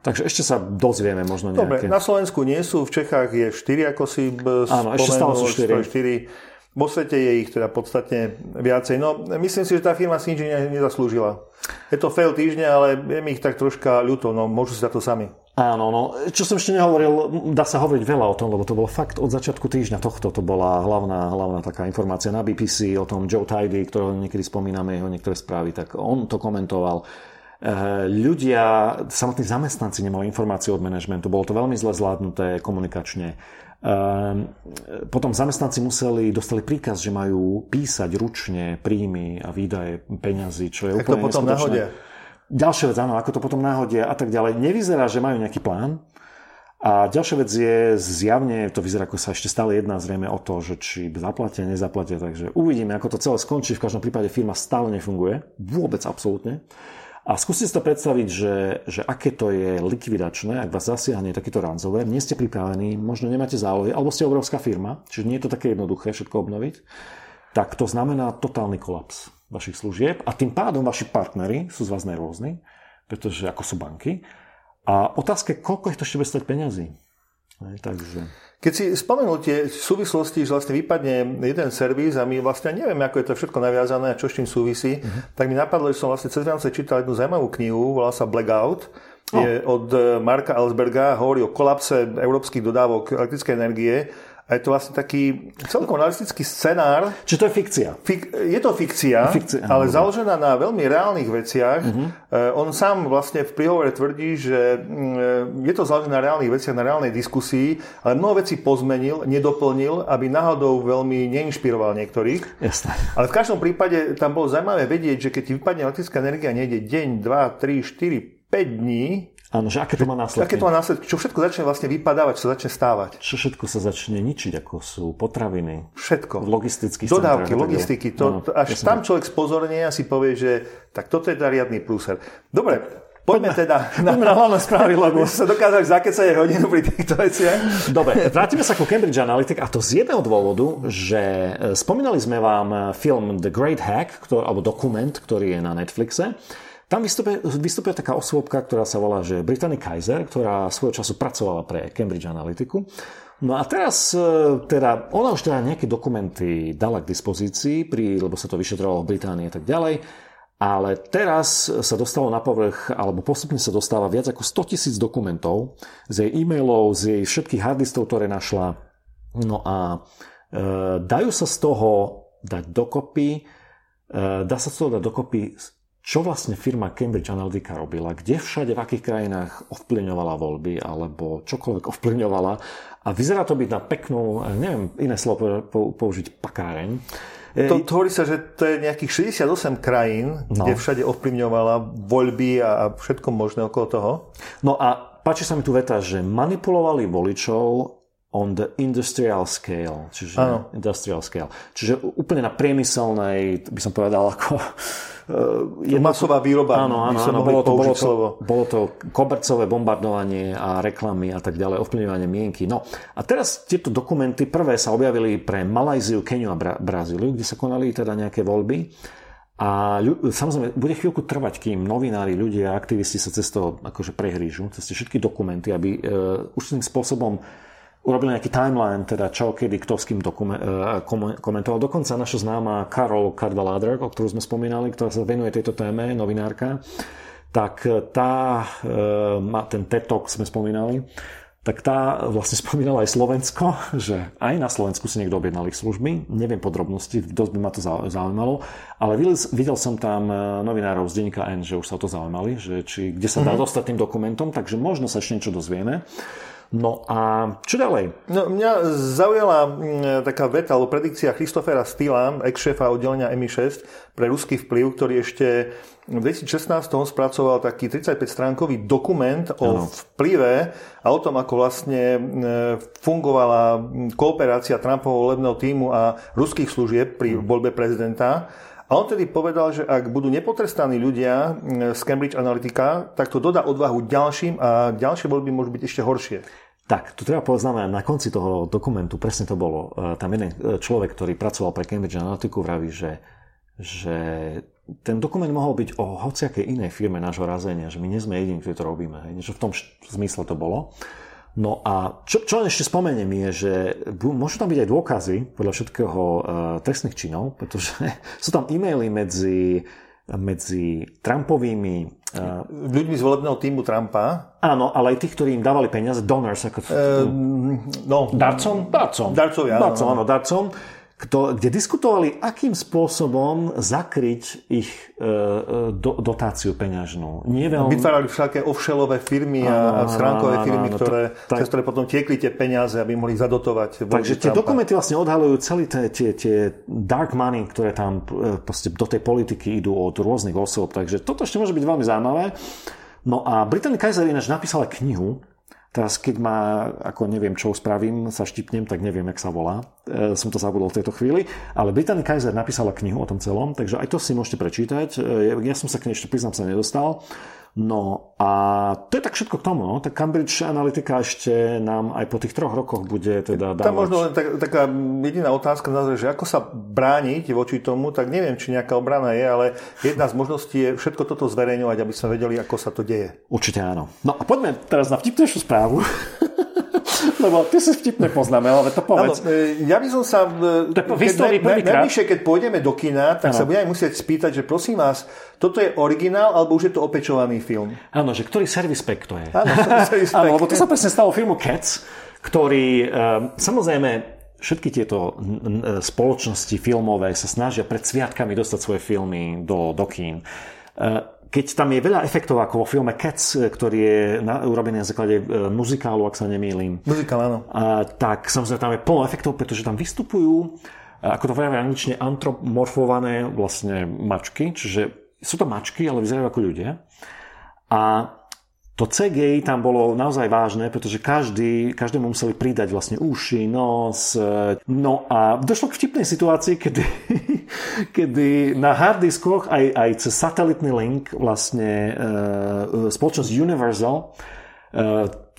Takže ešte sa dozvieme možno nejaké... Dobre, na Slovensku nie sú, v Čechách je 4, ako si Áno, ešte stále sú 4. 4 vo svete je ich teda podstatne viacej. No, myslím si, že tá firma si nič nezaslúžila. Je to fail týždňa, ale je mi ich tak troška ľúto, no môžu si za to sami. Áno, no, čo som ešte nehovoril, dá sa hovoriť veľa o tom, lebo to bolo fakt od začiatku týždňa tohto, to bola hlavná, hlavná taká informácia na BBC o tom Joe Tidy, ktorého niekedy spomíname, jeho niektoré správy, tak on to komentoval. Eh, ľudia, samotní zamestnanci nemali informácie od manažmentu, bolo to veľmi zle zvládnuté komunikačne. Ehm, potom zamestnanci museli, dostali príkaz, že majú písať ručne príjmy a výdaje peňazí, čo je úplne to potom nahodia. Ďalšia vec, áno, ako to potom náhodia a tak ďalej. Nevyzerá, že majú nejaký plán. A ďalšia vec je, zjavne to vyzerá, ako sa ešte stále jedná zrejme o to, že či zaplatia, nezaplatia, takže uvidíme, ako to celé skončí. V každom prípade firma stále nefunguje, vôbec absolútne. A skúste si to predstaviť, že, že aké to je likvidačné, ak vás zasiahne takýto ransomware, nie ste pripravení, možno nemáte zálohy, alebo ste obrovská firma, čiže nie je to také jednoduché všetko obnoviť, tak to znamená totálny kolaps vašich služieb a tým pádom vaši partnery sú z vás nervózni, pretože ako sú banky. A otázka je, koľko ich to ešte bude stať peňazí. Takže... Keď si spomenul tie súvislosti, že vlastne vypadne jeden servis a my vlastne nevieme, ako je to všetko naviazané a čo s tým súvisí, uh-huh. tak mi napadlo, že som vlastne cez Vianoce čítal jednu zaujímavú knihu, volá sa Blackout, oh. je od Marka Alsberga, hovorí o kolapse európskych dodávok elektrickej energie a je to vlastne taký celkom realistický scenár. Či to je fikcia? Fik, je to fikcia, fikcia ale áno. založená na veľmi reálnych veciach. Uh-huh. On sám vlastne v príhovore tvrdí, že mm, je to založené na reálnych veciach, na reálnej diskusii, ale mnoho vecí pozmenil, nedoplnil, aby náhodou veľmi neinšpiroval niektorých. Jasné. Ale v každom prípade tam bolo zaujímavé vedieť, že keď ti vypadne elektrická energia nejde deň, 2, 3, 4, 5 dní, Áno, že aké to má následky. Aké to má následky, čo všetko začne vlastne vypadávať, čo začne stávať. Čo všetko sa začne ničiť, ako sú potraviny. Všetko. Logistických Dodávky, logistiky. To, no, až tam človek spozornie a si povie, že tak toto je riadny prúser. Dobre, Poďme, teda na, na hlavné správy, lebo [LAUGHS] sa dokázali zakecať hodinu pri týchto veciach. Dobre, vrátime sa ku Cambridge Analytica a to z jedného dôvodu, že e, spomínali sme vám film The Great Hack, ktorý, alebo dokument, ktorý je na Netflixe. Tam vystupuje, taká osôbka, ktorá sa volá, že Brittany Kaiser, ktorá svojho času pracovala pre Cambridge Analytiku. No a teraz, e, teda, ona už teda nejaké dokumenty dala k dispozícii, pri, lebo sa to vyšetrovalo v Británii a tak ďalej. Ale teraz sa dostalo na povrch, alebo postupne sa dostáva viac ako 100 tisíc dokumentov z jej e-mailov, z jej všetkých hardlistov, ktoré našla. No a e, dajú sa z toho dať dokopy, e, dá sa z toho dať dokopy, čo vlastne firma Cambridge Analytica robila, kde všade, v akých krajinách ovplyvňovala voľby, alebo čokoľvek ovplyvňovala. A vyzerá to byť na peknú, neviem iné slovo použiť, pakáreň. To hovorí sa, že to je nejakých 68 krajín, no. kde všade ovplyvňovala voľby a všetko možné okolo toho. No a páči sa mi tu veta, že manipulovali voličov on the industrial scale, čiže ano. industrial scale. Čiže úplne na priemyselnej, by som povedal, ako je masová výroba. Áno, áno, áno bolo, to, bolo, to, bolo to kobercové bombardovanie a reklamy a tak ďalej, ovplyvňovanie mienky. No a teraz tieto dokumenty prvé sa objavili pre Malajziu, Keniu a Bra- Brazíliu, kde sa konali teda nejaké voľby. A ľu- samozrejme, bude chvíľku trvať, kým novinári, ľudia, aktivisti sa cez to akože prehrížu, cez všetky dokumenty, aby e, už tým spôsobom urobili nejaký timeline, teda čo, kedy, kto s kým dokumen- e, komentoval. Dokonca naša známa Karol Kadvaladr, o ktorú sme spomínali, ktorá sa venuje tejto téme, novinárka, tak tá, e, ten TED Talk sme spomínali, tak tá vlastne spomínala aj Slovensko, [LAUGHS] že aj na Slovensku si niekto objednal ich služby. Neviem podrobnosti, dosť by ma to zaujímalo, ale videl, videl som tam e, novinárov z denníka N, že už sa o to zaujímali, že či, kde sa dá mm-hmm. dostať tým dokumentom, takže možno sa ešte niečo dozvieme. No a čo ďalej? No, mňa zaujala mm, taká veta alebo predikcia Christofera Stila, ex-šéfa oddelenia MI6 pre ruský vplyv, ktorý ešte v 2016 spracoval taký 35-stránkový dokument o ano. vplyve a o tom, ako vlastne mm, fungovala kooperácia Trumpovho volebného týmu a ruských služieb pri voľbe prezidenta. A on tedy povedal, že ak budú nepotrestaní ľudia z Cambridge Analytica, tak to dodá odvahu ďalším a ďalšie voľby môžu byť ešte horšie. Tak, tu treba poznamenať, na konci toho dokumentu, presne to bolo, e, tam jeden e, človek, ktorý pracoval pre Cambridge Analytica, vraví, že, že ten dokument mohol byť o hociakej inej firme nášho razenia, že my nie sme jediní, ktorí to robíme. Niečo v tom zmysle to bolo. No a čo, čo ešte spomeniem je, že môžu tam byť aj dôkazy podľa všetkého uh, trestných činov, pretože [LAUGHS] sú tam e-maily medzi medzi Trumpovými... Uh, Ľuďmi z volebného týmu Trumpa. Áno, ale aj tých, ktorí im dávali peniaze, donors. Ako, uh, no, darcom? Darcom. Darcovia, darcom, áno, darcom kto, kde diskutovali, akým spôsobom zakryť ich e, e do, dotáciu peňažnú. Nie veľmi... Vytvárali všaké offshellové firmy a, a schránkové firmy, áno, ktoré, to, tak... cez ktoré potom tiekli tie peniaze, aby mohli zadotovať. Takže tie Trumpa. dokumenty vlastne odhalujú celé tie, tie, tie dark money, ktoré tam e, do tej politiky idú od rôznych osôb. Takže toto ešte môže byť veľmi zaujímavé. No a Brittany Kaiser ináč napísala knihu, Teraz, keď ma, ako neviem, čo spravím, sa štipnem, tak neviem, jak sa volá. E, som to zabudol v tejto chvíli. Ale Brittany Kaiser napísala knihu o tom celom, takže aj to si môžete prečítať. E, ja som sa k nej ešte, priznám sa, nedostal. No a to je tak všetko k tomu. No. Tak Cambridge Analytica ešte nám aj po tých troch rokoch bude teda dávať... Tam možno len tak, taká jediná otázka na že ako sa brániť voči tomu, tak neviem, či nejaká obrana je, ale jedna z možností je všetko toto zverejňovať, aby sme vedeli, ako sa to deje. Určite áno. No a poďme teraz na vtipnejšiu správu. [LAUGHS] Lebo ty si vtipne poznáme, ale to povedz. Ano, e, ja by som sa... E, to najvyššie, keď pôjdeme do kina, tak ano. sa budeme musieť spýtať, že prosím vás, toto je originál, alebo už je to opečovaný film? Áno, že ktorý service pack to je. Áno, [LAUGHS] service pack. Áno, lebo to sa presne stalo filmu Cats, ktorý, um, samozrejme, všetky tieto spoločnosti filmové sa snažia pred sviatkami dostať svoje filmy do, do kín. Keď tam je veľa efektov, ako vo filme Cats, e, ktorý je na, urobený na základe e, muzikálu, ak sa nemýlim. Muzikál, áno. A, tak samozrejme tam je plno efektov, pretože tam vystupujú, ako to hovoria anglične, antropomorfované vlastne mačky, čiže sú to mačky, ale vyzerajú ako ľudia. A to CGI tam bolo naozaj vážne, pretože každý, každému museli pridať vlastne uši, nos. E, no a došlo k vtipnej situácii, kedy, [LAUGHS] kedy na harddiskoch aj, aj cez satelitný link vlastne e, spoločnosť Universal e,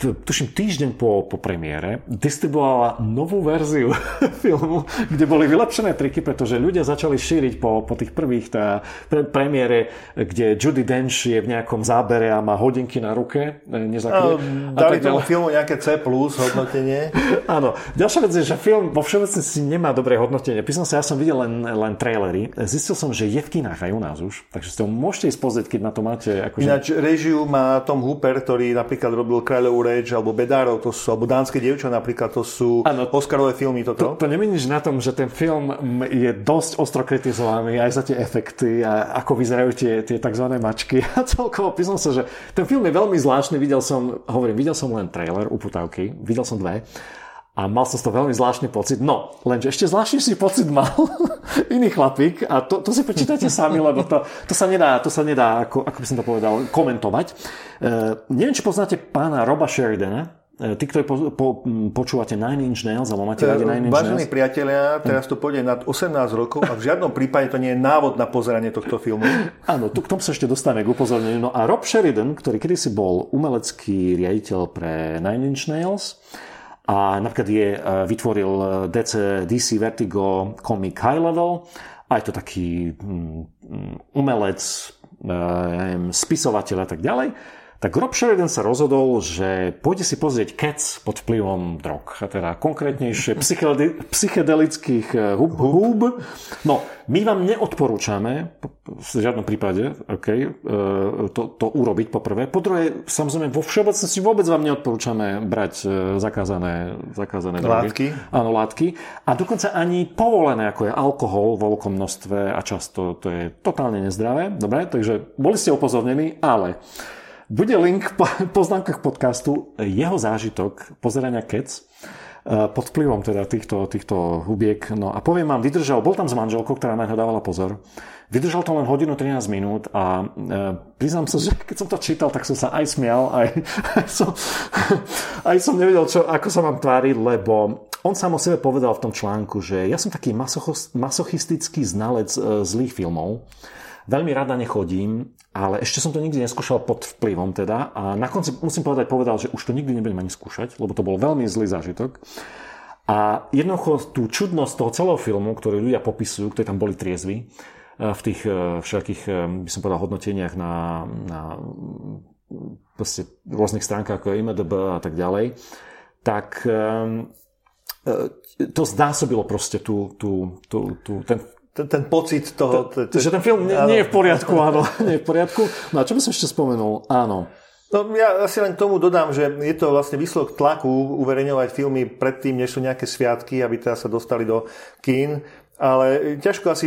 tuším týždeň po, po premiére, distribuovala novú verziu [LAUGHS] filmu, kde boli vylepšené triky, pretože ľudia začali šíriť po, po tých prvých tá, pre, premiére, kde Judy Dench je v nejakom zábere a má hodinky na ruke. E, Nezakrie, a, dali tomu filmu nejaké C plus hodnotenie. [LAUGHS] Áno. Ďalšia vec je, že film vo všeobecnosti nemá dobré hodnotenie. Písal sa, ja som videl len, len trailery. Zistil som, že je v kinách aj u nás už, takže si to môžete ísť pozrieť, keď na to máte. Akože... Ináč režiu má Tom Hooper, ktorý napríklad robil Kráľovú reč, alebo Bedárov, to sú, alebo Dánske dievča napríklad, to sú ano, Oscarové filmy. Toto. To, to nemeníš na tom, že ten film je dosť ostro kritizovaný aj za tie efekty a ako vyzerajú tie, tie tzv. mačky. [LAUGHS] A celkovo písal sa, že ten film je veľmi zvláštny. Videl som, hovorím, videl som len trailer, uputávky, videl som dve a mal som z toho veľmi zvláštny pocit. No, lenže ešte zvláštnejší pocit mal [LAUGHS] iný chlapík a to, to si prečítajte sami, lebo to, to sa nedá, to sa nedá ako, ako by som to povedal, komentovať. Uh, neviem, či poznáte pána Roba Sheridana, e, Tí, ktorí po, po, počúvate Nine Inch Nails, alebo máte radi Nine Inch Vážení priatelia, teraz to pôjde nad 18 rokov a v žiadnom prípade to nie je návod na pozeranie tohto filmu. [LAUGHS] Áno, tu, k tomu sa ešte dostaneme k upozorneniu. No a Rob Sheridan, ktorý kedysi bol umelecký riaditeľ pre Nine Inch Nails, a napríklad je, e, vytvoril e, DC, DC Vertigo komik High Level. A je to taký mm, umelec, e, spisovateľ a tak ďalej tak Rob Sheridan sa rozhodol, že pôjde si pozrieť Cats pod vplyvom drog, a teda konkrétnejšie psychedelických eh, hub, hub. No, my vám neodporúčame v žiadnom prípade okay, eh, to, to urobiť poprvé. Po druhé, samozrejme, vo všeobecnosti vôbec vám neodporúčame brať eh, zakázané, zakázané drogy. Látky. Áno, látky. A dokonca ani povolené, ako je alkohol vo veľkom množstve a často to je totálne nezdravé. Dobre, takže boli ste upozornení, ale bude link po [LAUGHS] poznámkach podcastu jeho zážitok pozerania Kec pod vplyvom teda týchto, týchto hubiek. No a poviem vám, vydržal, bol tam s manželkou, ktorá na dávala pozor. Vydržal to len hodinu 13 minút a e, priznám sa, [LAUGHS] že keď som to čítal, tak som sa aj smial, aj, [LAUGHS] aj, som, aj som nevedel, čo, ako sa mám tváriť, lebo on sám o sebe povedal v tom článku, že ja som taký masochistický znalec e, zlých filmov. Veľmi rada nechodím ale ešte som to nikdy neskúšal pod vplyvom teda a na konci musím povedať, povedal, že už to nikdy nebudem ani skúšať, lebo to bol veľmi zlý zážitok. A jednoducho tú čudnosť toho celého filmu, ktorý ľudia popisujú, ktorí tam boli triezvi, eh, v tých eh, všetkých, eh, by som povedal, hodnoteniach na, na proste rôznych stránkach ako IMDB a tak ďalej, tak to znásobilo proste tú, tú, tú, tú, ten, ten, ten pocit toho... T- že ten film nie, nie je v poriadku, áno, [LAUGHS] nie je v poriadku. No a čo by som ešte spomenul? Áno. No ja asi len k tomu dodám, že je to vlastne výsledok tlaku uverejňovať filmy predtým, než sú nejaké sviatky, aby teda sa dostali do kín. Ale ťažko asi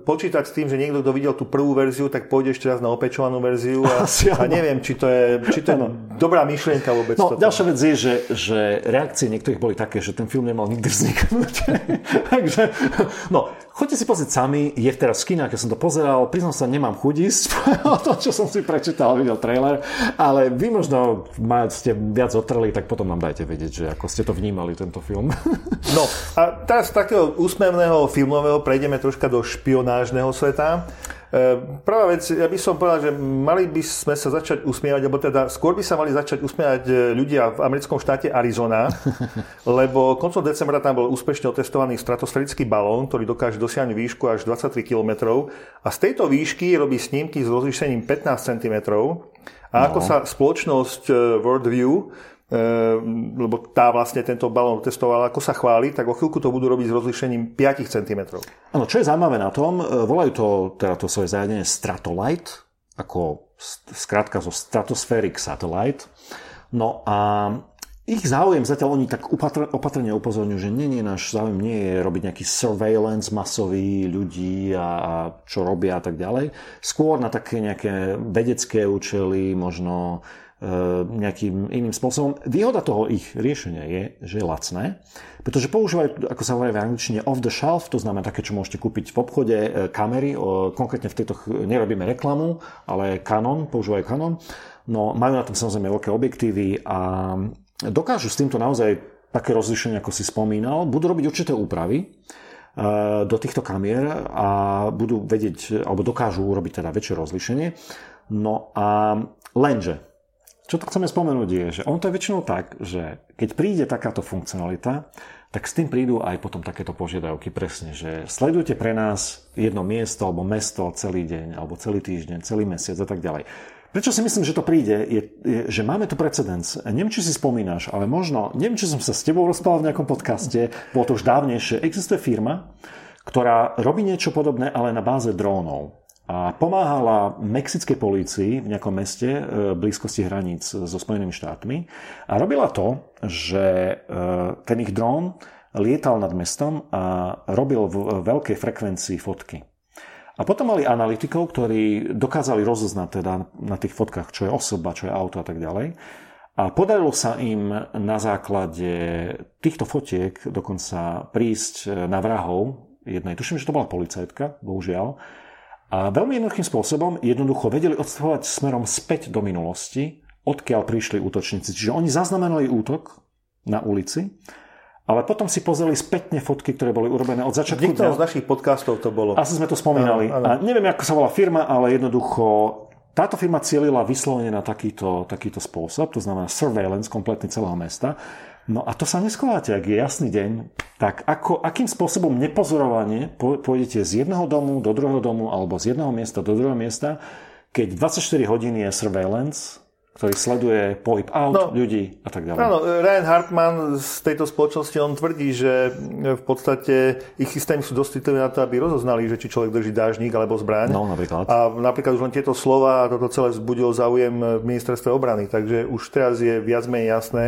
počítať s tým, že niekto, kto videl tú prvú verziu, tak pôjde ešte raz na opečovanú verziu a, [LAUGHS] a neviem, či to je, či to je dobrá myšlienka vôbec. No, toto. ďalšia vec je, že, že reakcie niektorých boli také, že ten film nemal nikdy vzniknúť. [LAUGHS] Takže, no, Choďte si pozrieť sami, je teraz v kinách, ja som to pozeral, priznám sa, nemám chuť ísť [LAUGHS] o to, čo som si prečítal, videl trailer, ale vy možno ste viac otreli, tak potom nám dajte vedieť, že ako ste to vnímali, tento film. [LAUGHS] No a teraz z takého úsmevného filmového prejdeme troška do špionážneho sveta. E, prvá vec, ja by som povedal, že mali by sme sa začať usmievať, alebo teda skôr by sa mali začať usmievať e, ľudia v americkom štáte Arizona, [LAUGHS] lebo koncom decembra tam bol úspešne otestovaný stratosférický balón, ktorý dokáže dosiahnuť výšku až 23 km a z tejto výšky robí snímky s rozlišením 15 cm. A no. ako sa spoločnosť e, Worldview lebo tá vlastne tento balón testovala, ako sa chváli, tak o chvíľku to budú robiť s rozlišením 5 cm. Áno, čo je zaujímavé na tom, e, volajú to, teda to svoje zariadenie Stratolite, ako skrátka zo Stratospheric Satellite. No a ich záujem, zatiaľ oni tak opatrne upozorňujú, že nie, nie, náš záujem nie je robiť nejaký surveillance masový ľudí a, a čo robia a tak ďalej. Skôr na také nejaké vedecké účely, možno nejakým iným spôsobom. Výhoda toho ich riešenia je, že je lacné, pretože používajú, ako sa hovorí v angličtine, off the shelf, to znamená také, čo môžete kúpiť v obchode, e, kamery, konkrétne v tejto, nerobíme reklamu, ale Canon, používajú Canon, no majú na tom samozrejme veľké objektívy a dokážu s týmto naozaj také rozlišenie, ako si spomínal, budú robiť určité úpravy, e, do týchto kamier a budú vedieť, alebo dokážu urobiť teda väčšie rozlišenie. No a lenže čo to chceme spomenúť je, že on to je väčšinou tak, že keď príde takáto funkcionalita, tak s tým prídu aj potom takéto požiadavky presne, že sledujte pre nás jedno miesto alebo mesto celý deň, alebo celý týždeň, celý mesiac a tak ďalej. Prečo si myslím, že to príde, je, je že máme tu precedens. Neviem, či si spomínaš, ale možno, neviem, či som sa s tebou rozprával v nejakom podcaste, bolo to už dávnejšie, existuje firma, ktorá robí niečo podobné, ale na báze drónov a pomáhala mexickej polícii v nejakom meste v e, blízkosti hraníc so Spojenými štátmi a robila to, že e, ten ich dron lietal nad mestom a robil v veľkej frekvencii fotky. A potom mali analytikov, ktorí dokázali rozoznať teda na tých fotkách, čo je osoba, čo je auto a tak ďalej. A podarilo sa im na základe týchto fotiek dokonca prísť na vrahov jednej, tuším, že to bola policajtka, bohužiaľ, a veľmi jednoduchým spôsobom jednoducho vedeli odstavovať smerom späť do minulosti, odkiaľ prišli útočníci. Čiže oni zaznamenali útok na ulici, ale potom si pozreli spätne fotky, ktoré boli urobené od začiatku. Niekto z našich podcastov to bolo. Asi sme to spomínali. Áno, áno. A neviem, ako sa volá firma, ale jednoducho táto firma cielila vyslovene na takýto, takýto spôsob, to znamená surveillance kompletne celého mesta. No a to sa neskováte, ak je jasný deň, tak ako, akým spôsobom nepozorovanie pôjdete z jedného domu do druhého domu alebo z jedného miesta do druhého miesta, keď 24 hodín je surveillance, ktorý sleduje pohyb aut, no, ľudí a tak ďalej. Áno, Ryan Hartman z tejto spoločnosti, on tvrdí, že v podstate ich systémy sú dosť citlivé na to, aby rozoznali, že či človek drží dážnik alebo zbraň. No, napríklad. A napríklad už len tieto slova a toto celé vzbudilo záujem v ministerstve obrany. Takže už teraz je viac menej jasné,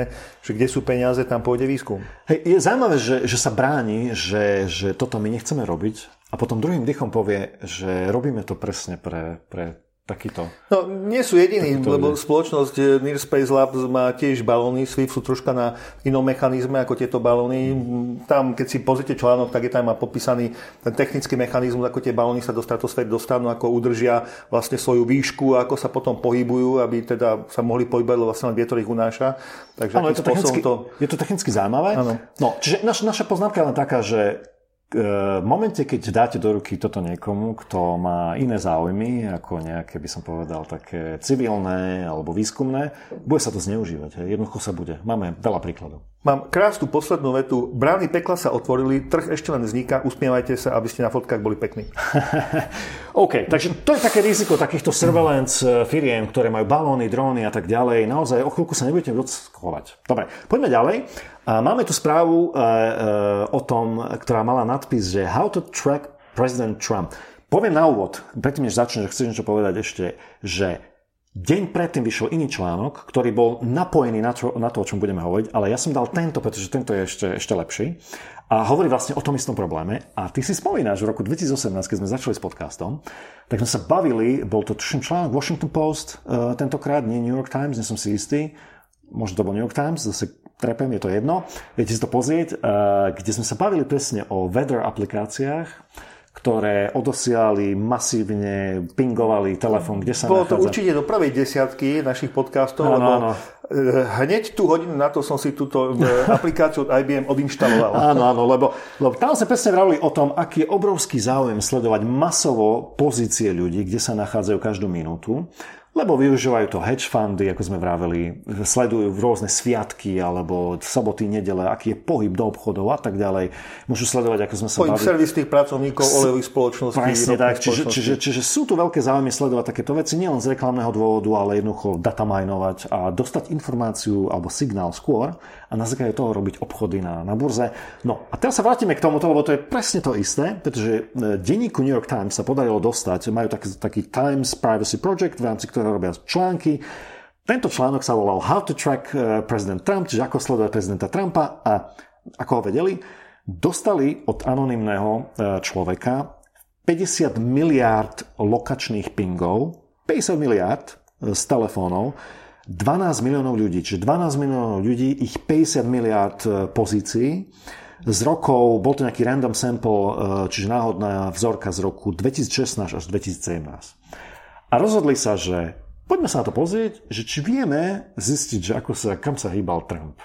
že kde sú peniaze, tam pôjde výskum. Hej, je zaujímavé, že, že sa bráni, že, že toto my nechceme robiť a potom druhým dychom povie, že robíme to presne pre, pre takýto. No, nie sú jediní, lebo ide. spoločnosť eh, Near Space Labs má tiež balóny, Swift sú troška na inom mechanizme ako tieto balóny. Tam, keď si pozrite článok, tak je tam popísaný ten technický mechanizmus, ako tie balóny sa do stratosféry dostanú, ako udržia vlastne svoju výšku, ako sa potom pohybujú, aby teda sa mohli pohybovať, lebo vlastne len vietor ich unáša. Takže ano, je to, technicky, to... je to technicky zaujímavé. Ano. No, čiže naš, naša poznámka je len taká, že v momente, keď dáte do ruky toto niekomu, kto má iné záujmy, ako nejaké, by som povedal, také civilné alebo výskumné, bude sa to zneužívať. Jednoducho sa bude. Máme veľa príkladov. Mám krásnu poslednú vetu. Brány pekla sa otvorili, trh ešte len vzniká, usmievajte sa, aby ste na fotkách boli pekní. [LAUGHS] OK, takže to je také riziko takýchto surveillance eh, firiem, ktoré majú balóny, dróny a tak ďalej. Naozaj o chvíľku sa nebudete dockovať. Dobre, poďme ďalej. Máme tu správu eh, eh, o tom, ktorá mala nadpis, že How to track President Trump. Poviem na úvod, predtým než začne, že chceš niečo povedať ešte, že Deň predtým vyšiel iný článok, ktorý bol napojený na to, na to, o čom budeme hovoriť, ale ja som dal tento, pretože tento je ešte, ešte lepší. A hovorí vlastne o tom istom probléme. A ty si spomínaš, v roku 2018, keď sme začali s podcastom, tak sme sa bavili, bol to tuším článok Washington Post, uh, tentokrát, nie New York Times, nie som si istý, možno to bol New York Times, zase trepem, je to jedno, viete si to pozrieť, uh, kde sme sa bavili presne o weather aplikáciách, ktoré odosiali masívne, pingovali telefón, kde sa Bolo nachádza. to určite do prvej desiatky našich podcastov, áno, lebo áno. Eh, hneď tú hodinu na to som si túto eh, [LAUGHS] aplikáciu od IBM odinštaloval. Áno, áno, lebo, lebo tam sa presne vravili o tom, aký je obrovský záujem sledovať masovo pozície ľudí, kde sa nachádzajú každú minútu lebo využívajú to hedge fundy, ako sme vraveli, sledujú rôzne sviatky alebo soboty, nedele, aký je pohyb do obchodov a tak ďalej. Môžu sledovať, ako sme sa pohyb bavili. servis tých pracovníkov olejových spoločností. Presne tak, čiže, čiže, čiže, sú tu veľké záujmy sledovať takéto veci, nielen z reklamného dôvodu, ale jednoducho datamajnovať a dostať informáciu alebo signál skôr a na základe toho robiť obchody na, na burze. No a teraz sa vrátime k tomuto, lebo to je presne to isté, pretože e, denníku New York Times sa podarilo dostať, majú taký, taký Times Privacy Project, v rámci ktoré robia články. Tento článok sa volal How to track eh, President Trump, čiže ako sledovať prezidenta Trumpa a ako ho vedeli, dostali od anonymného eh, človeka 50 miliárd lokačných pingov, 50 miliárd z telefónov, 12 miliónov ľudí, čiže 12 miliónov ľudí, ich 50 miliárd pozícií. Z rokov, bol to nejaký random sample, čiže náhodná vzorka z roku 2016 až 2017. A rozhodli sa, že poďme sa na to pozrieť, že či vieme zistiť, že ako sa, kam sa hýbal Trump.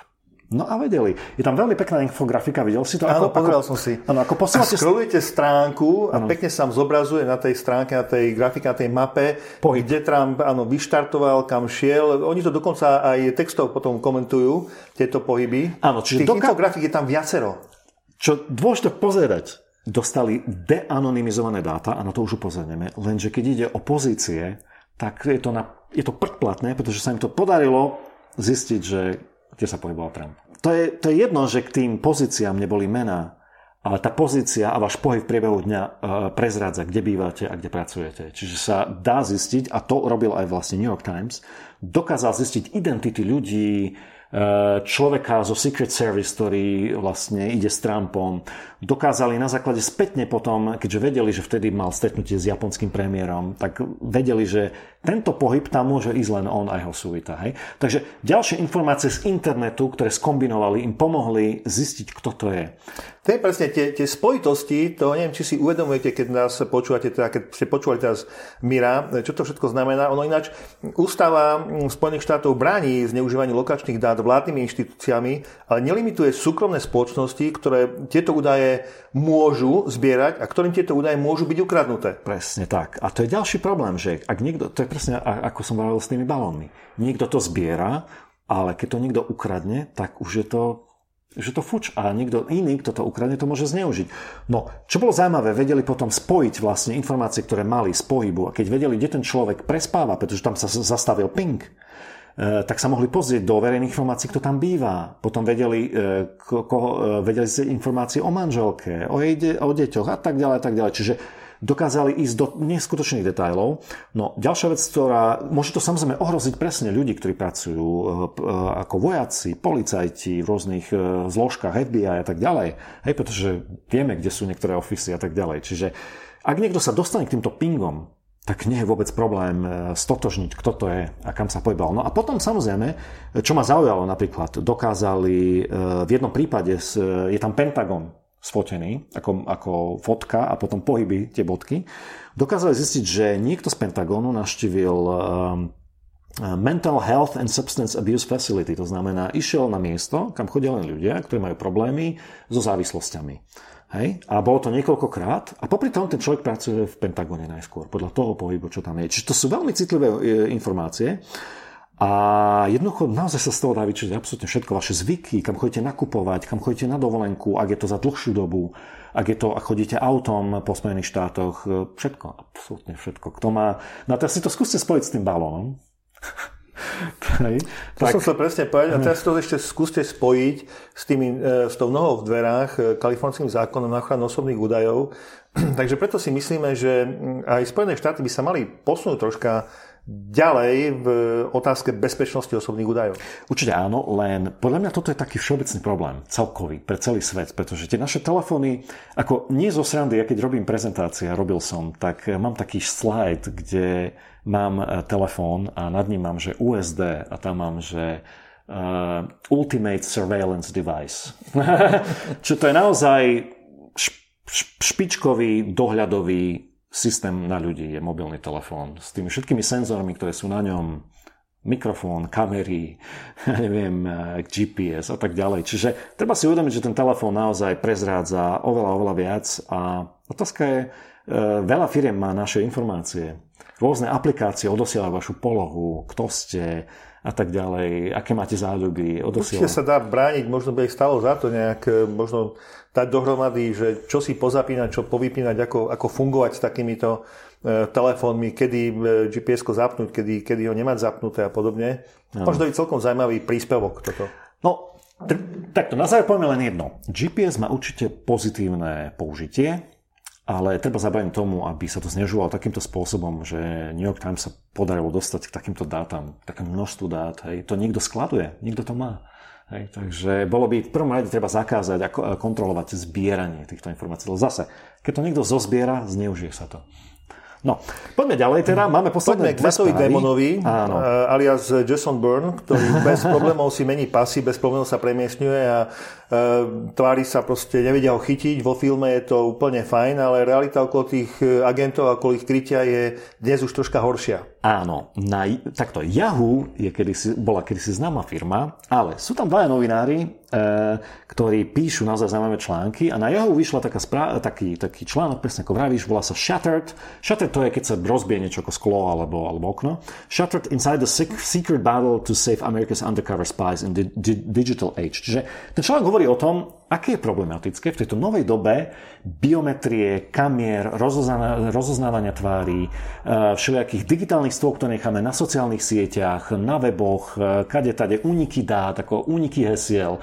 No a vedeli. Je tam veľmi pekná infografika, videl si to? Áno, ako, som si. Áno, ako posúvate... Scrollujete stránku a ano. pekne sa vám zobrazuje na tej stránke, na tej grafike, na tej mape, Pohyb. kde Trump áno, vyštartoval, kam šiel. Oni to dokonca aj textov potom komentujú, tieto pohyby. Áno, čiže Tých doka... infografik je tam viacero. Čo dôležité pozerať, dostali deanonymizované dáta a na to už upozorneme, lenže keď ide o pozície, tak je to, na, je to predplatné, pretože sa im to podarilo zistiť, že kde sa pohyboval Trump. To je, to je jedno, že k tým pozíciám neboli mená, ale tá pozícia a váš pohyb v priebehu dňa uh, prezrádza, kde bývate a kde pracujete. Čiže sa dá zistiť, a to robil aj vlastne New York Times, dokázal zistiť identity ľudí, človeka zo Secret Service, ktorý vlastne ide s Trumpom. Dokázali na základe spätne potom, keďže vedeli, že vtedy mal stretnutie s japonským premiérom, tak vedeli, že tento pohyb tam môže ísť len on a jeho suita. Hej? Takže ďalšie informácie z internetu, ktoré skombinovali, im pomohli zistiť, kto to je. To je presne tie, tie spojitosti, to neviem, či si uvedomujete, keď nás počúvate, teda keď ste počúvali teraz Mira, čo to všetko znamená. Ono ináč, Ústava Spojených štátov bráni zneužívanie lokačných dát vládnymi inštitúciami, ale nelimituje súkromné spoločnosti, ktoré tieto údaje môžu zbierať a ktorým tieto údaje môžu byť ukradnuté. Presne tak. A to je ďalší problém, že ak niekto, to je presne ako som hovoril s tými balónmi, niekto to zbiera, ale keď to niekto ukradne, tak už je to že to fuč a niekto iný, kto to ukradne, to môže zneužiť. No, čo bolo zaujímavé, vedeli potom spojiť vlastne informácie, ktoré mali z pohybu a keď vedeli, kde ten človek prespáva, pretože tam sa zastavil ping, tak sa mohli pozrieť do verejných informácií, kto tam býva. Potom vedeli, eh, koho, eh, vedeli informácie o manželke, o, jej, o deťoch a tak ďalej, a tak ďalej. Čiže dokázali ísť do neskutočných detajlov. No ďalšia vec, ktorá môže to samozrejme ohroziť presne ľudí, ktorí pracujú ako vojaci, policajti v rôznych zložkách FBI a tak ďalej. Hej, pretože vieme, kde sú niektoré ofisy a tak ďalej. Čiže ak niekto sa dostane k týmto pingom, tak nie je vôbec problém stotožniť, kto to je a kam sa pohyboval. No a potom samozrejme, čo ma zaujalo napríklad, dokázali v jednom prípade, je tam Pentagon, sfotený ako, ako fotka a potom pohyby tie bodky, dokázali zistiť, že niekto z Pentagonu naštívil Mental Health and Substance Abuse Facility, to znamená, išiel na miesto, kam chodia len ľudia, ktorí majú problémy so závislosťami. Hej? A bolo to niekoľkokrát a popri tom ten človek pracuje v Pentagone najskôr, podľa toho pohybu, čo tam je. Čiže to sú veľmi citlivé e, informácie. A jednoducho naozaj sa z toho dá vyčiť absolútne všetko, vaše zvyky, kam chodíte nakupovať, kam chodíte na dovolenku, ak je to za dlhšiu dobu, ak je to, ak chodíte autom po Spojených štátoch, všetko, absolútne všetko. Kto má... No a teraz si to skúste spojiť s tým balónom. [LAUGHS] Hej. To tak... som chcel presne povedať. A teraz to ešte skúste spojiť s, tými, e, s tou nohou v dverách e, kalifornským zákonom na ochranu osobných údajov. [CLEARS THROAT] Takže preto si myslíme, že aj Spojené štáty by sa mali posunúť troška ďalej v otázke bezpečnosti osobných údajov? Určite áno, len podľa mňa toto je taký všeobecný problém, celkový, pre celý svet, pretože tie naše telefóny, ako nie zo srandy, ja keď robím prezentácie, robil som, tak mám taký slajd, kde mám e, telefón a nad ním mám, že USD a tam mám, že uh, Ultimate Surveillance Device. [LAUGHS] Čo to je naozaj špičkový dohľadový systém na ľudí je mobilný telefón s tými všetkými senzormi, ktoré sú na ňom, mikrofón, kamery, [LAUGHS] neviem, GPS a tak ďalej. Čiže treba si uvedomiť, že ten telefón naozaj prezrádza oveľa, oveľa viac a otázka je, e, veľa firiem má naše informácie. Rôzne aplikácie odosielajú vašu polohu, kto ste, a tak ďalej, aké máte záľuby, odosielajú. Určite sa dá brániť, možno by ich stalo za to nejak, e, možno dať dohromady, že čo si pozapínať, čo povypínať, ako, ako fungovať s takýmito e, telefónmi, kedy e, GPS-ko zapnúť, kedy, kedy ho nemať zapnuté a podobne. No. Možno je celkom zaujímavý príspevok toto. No, takto, na záver povieme len jedno. GPS má určite pozitívne použitie, ale treba zabrániť tomu, aby sa to znežovalo takýmto spôsobom, že New York Times sa podarilo dostať k takýmto dátam, takému množstvu dát. Hej. To niekto skladuje, niekto to má. Hej, takže bolo by v prvom rade treba zakázať a kontrolovať zbieranie týchto informácií. Lebo zase, keď to niekto zozbiera, zneužije sa to. No, poďme ďalej teda. Máme posledné Poďme k Demonovi, Áno. Uh, alias Jason Byrne, ktorý bez problémov si mení pasy, bez problémov sa premiesňuje a tvári sa proste, nevedia ho chytiť. Vo filme je to úplne fajn, ale realita okolo tých e, agentov a okolo ich krytia je dnes už troška horšia. Áno, na, takto Yahoo je kedysi, bola kedysi známa firma, ale sú tam dvaja novinári, e, ktorí píšu naozaj zaujímavé články a na Yahoo vyšla taká správ, taký, taký článok, presne ako vravíš, volá sa Shattered. Shattered to je, keď sa rozbije niečo ako sklo alebo, alebo okno. Shattered inside the secret battle to save America's undercover spies in the digital age. Čiže ten článok hovorí o tom, aké je problematické v tejto novej dobe biometrie, kamier, rozoznávania tvári, e, všelijakých digitálnych stôl, ktoré necháme na sociálnych sieťach, na weboch, e, kade tade, úniky dát, ako úniky hesiel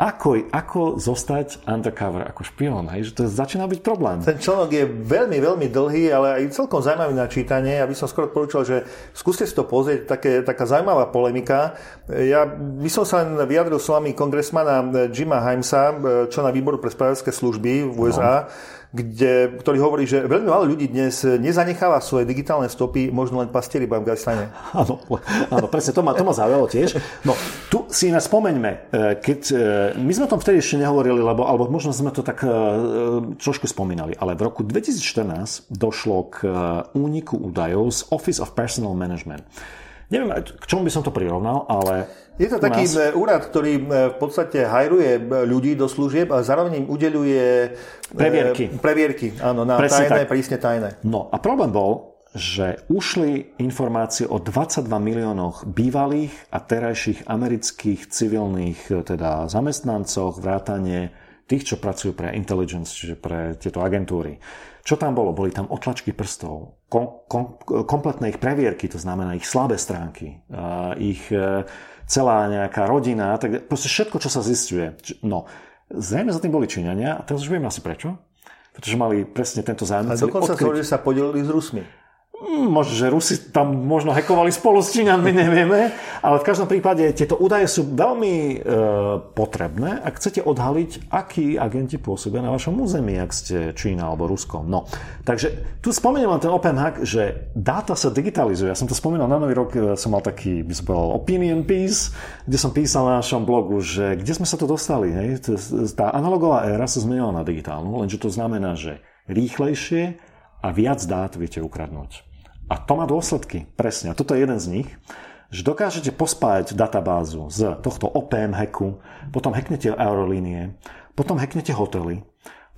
ako, ako zostať undercover ako špión, hej? že to začína byť problém. Ten článok je veľmi, veľmi dlhý, ale aj celkom zaujímavý na čítanie. Ja by som skoro porúčal, že skúste si to pozrieť, také, taká zaujímavá polemika. Ja by som sa vyjadril s vami kongresmana Jima Heimsa, čo na výboru pre spravodajské služby v USA. No kde, ktorý hovorí, že veľmi málo ľudí dnes nezanecháva svoje digitálne stopy, možno len pastieri v Afganistane. Áno, áno, presne, to ma, to ma zaujalo tiež. No, tu si nás spomeňme, e, keď, e, my sme o tom vtedy ešte nehovorili, lebo, alebo možno sme to tak e, trošku spomínali, ale v roku 2014 došlo k úniku údajov z Office of Personal Management. Neviem, k čomu by som to prirovnal, ale... Je to taký nás... E, úrad, ktorý e, v podstate hajruje e, ľudí do služieb a zároveň im udeluje... Previerky. Previerky, áno, na Presne tajné, tak. prísne tajné. No a problém bol, že ušli informácie o 22 miliónoch bývalých a terajších amerických civilných teda zamestnancoch, vrátane tých, čo pracujú pre intelligence, čiže pre tieto agentúry. Čo tam bolo? Boli tam otlačky prstov, kom, kom, kompletné ich previerky, to znamená ich slabé stránky, ich celá nejaká rodina, tak proste všetko, čo sa zistuje. No, zrejme za tým boli Číňania a teraz už viem asi prečo. Pretože mali presne tento zájem. A dokonca odkryť... sa podelili s Rusmi. Hm, možno, že Rusi tam možno hekovali spolu s Číňanmi, [LAUGHS] nevieme, ale v každom prípade tieto údaje sú veľmi e, potrebné, ak chcete odhaliť, akí agenti pôsobia na vašom území, ak ste Čína alebo Rusko. No, takže tu spomeniem ten open hack, že dáta sa digitalizuje. Ja som to spomínal na nový rok, e, som mal taký, by som povedal, opinion piece, kde som písal na našom blogu, že kde sme sa to dostali. Hej? Tá analogová éra sa zmenila na digitálnu, lenže to znamená, že rýchlejšie a viac dát viete ukradnúť. A to má dôsledky, presne. A toto je jeden z nich, že dokážete pospájať databázu z tohto OPM hacku, potom hacknete aerolínie, potom hacknete hotely,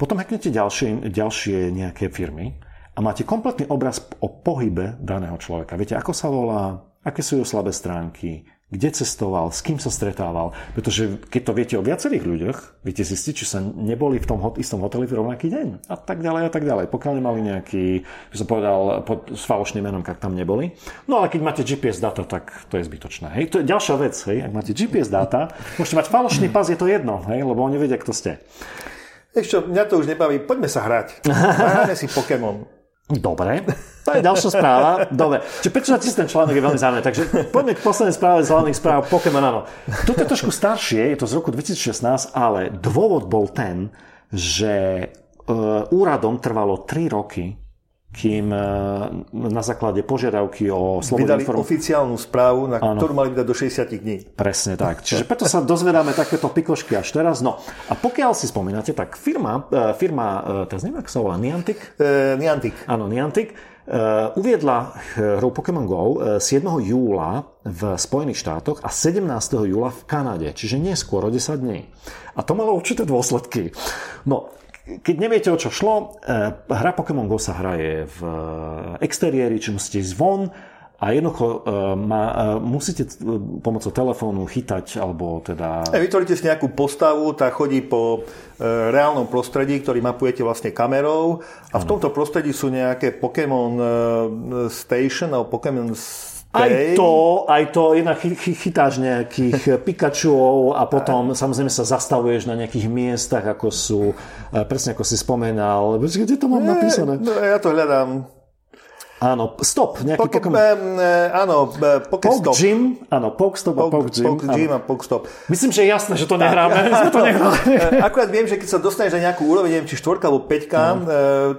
potom hacknete ďalšie, ďalšie nejaké firmy a máte kompletný obraz o pohybe daného človeka. Viete, ako sa volá, aké sú jeho slabé stránky, kde cestoval, s kým sa stretával. Pretože keď to viete o viacerých ľuďoch, viete zistiť, či sa neboli v tom istom hoteli v rovnaký deň. A tak ďalej a tak ďalej. Pokiaľ nemali nejaký, by som povedal, pod, s falošným menom, ak tam neboli. No ale keď máte GPS data, tak to je zbytočné. Hej? To je ďalšia vec. Hej? Ak máte GPS data, môžete mať falošný pas, je to jedno, hej? lebo oni vedia, kto ste. Ešte, mňa to už nebaví. Poďme sa hrať. [LAUGHS] Hráme si Pokémon. Dobre, to je ďalšia správa. Dobre, čiže prečo ti ten článok je veľmi zaujímavý. Takže poďme k poslednej správe z hlavných správ Pokémon. Áno. Toto je trošku staršie, je to z roku 2016, ale dôvod bol ten, že uh, úradom trvalo 3 roky, kým uh, na základe požiadavky o slobodu Vydali inform... oficiálnu správu, na ano. ktorú mali vydať do 60 dní. Presne tak. Čiže preto sa dozvedáme takéto pikošky až teraz. No a pokiaľ si spomínate, tak firma, uh, firma teraz neviem, ako sa volá, Niantic? Uh, Niantic. Áno, Niantic uviedla hru Pokémon GO 7. júla v Spojených štátoch a 17. júla v Kanade, čiže neskôr o 10 dní. A to malo určité dôsledky. No, keď neviete, o čo šlo, hra Pokémon GO sa hraje v exteriéri, či musíte ísť von, a jednoducho uh, má, uh, musíte pomocou telefónu chytať, alebo teda... E, vytvoríte si nejakú postavu, tá chodí po reálnom prostredí, ktorý mapujete vlastne kamerou a v tomto prostredí sú nejaké Pokémon Station alebo Pokémon aj to, aj to, jednak chytáš nejakých Pikachuov a potom samozrejme sa zastavuješ na nejakých miestach, ako sú, presne ako si spomenal. Kde to mám napísané? No, ja to hľadám. Áno, stop, nejaký Poke, Pokémon. Um, áno, Poke Poke Gym, áno, Pokestop a Poke Gym. Poke Gym a Pokestop. Myslím, že je jasné, že to nehráme, [LAUGHS] sme to [LAUGHS] nehrali. Akurát viem, že keď sa dostaneš na nejakú úroveň, neviem, či štvorka alebo peťka, no. uh,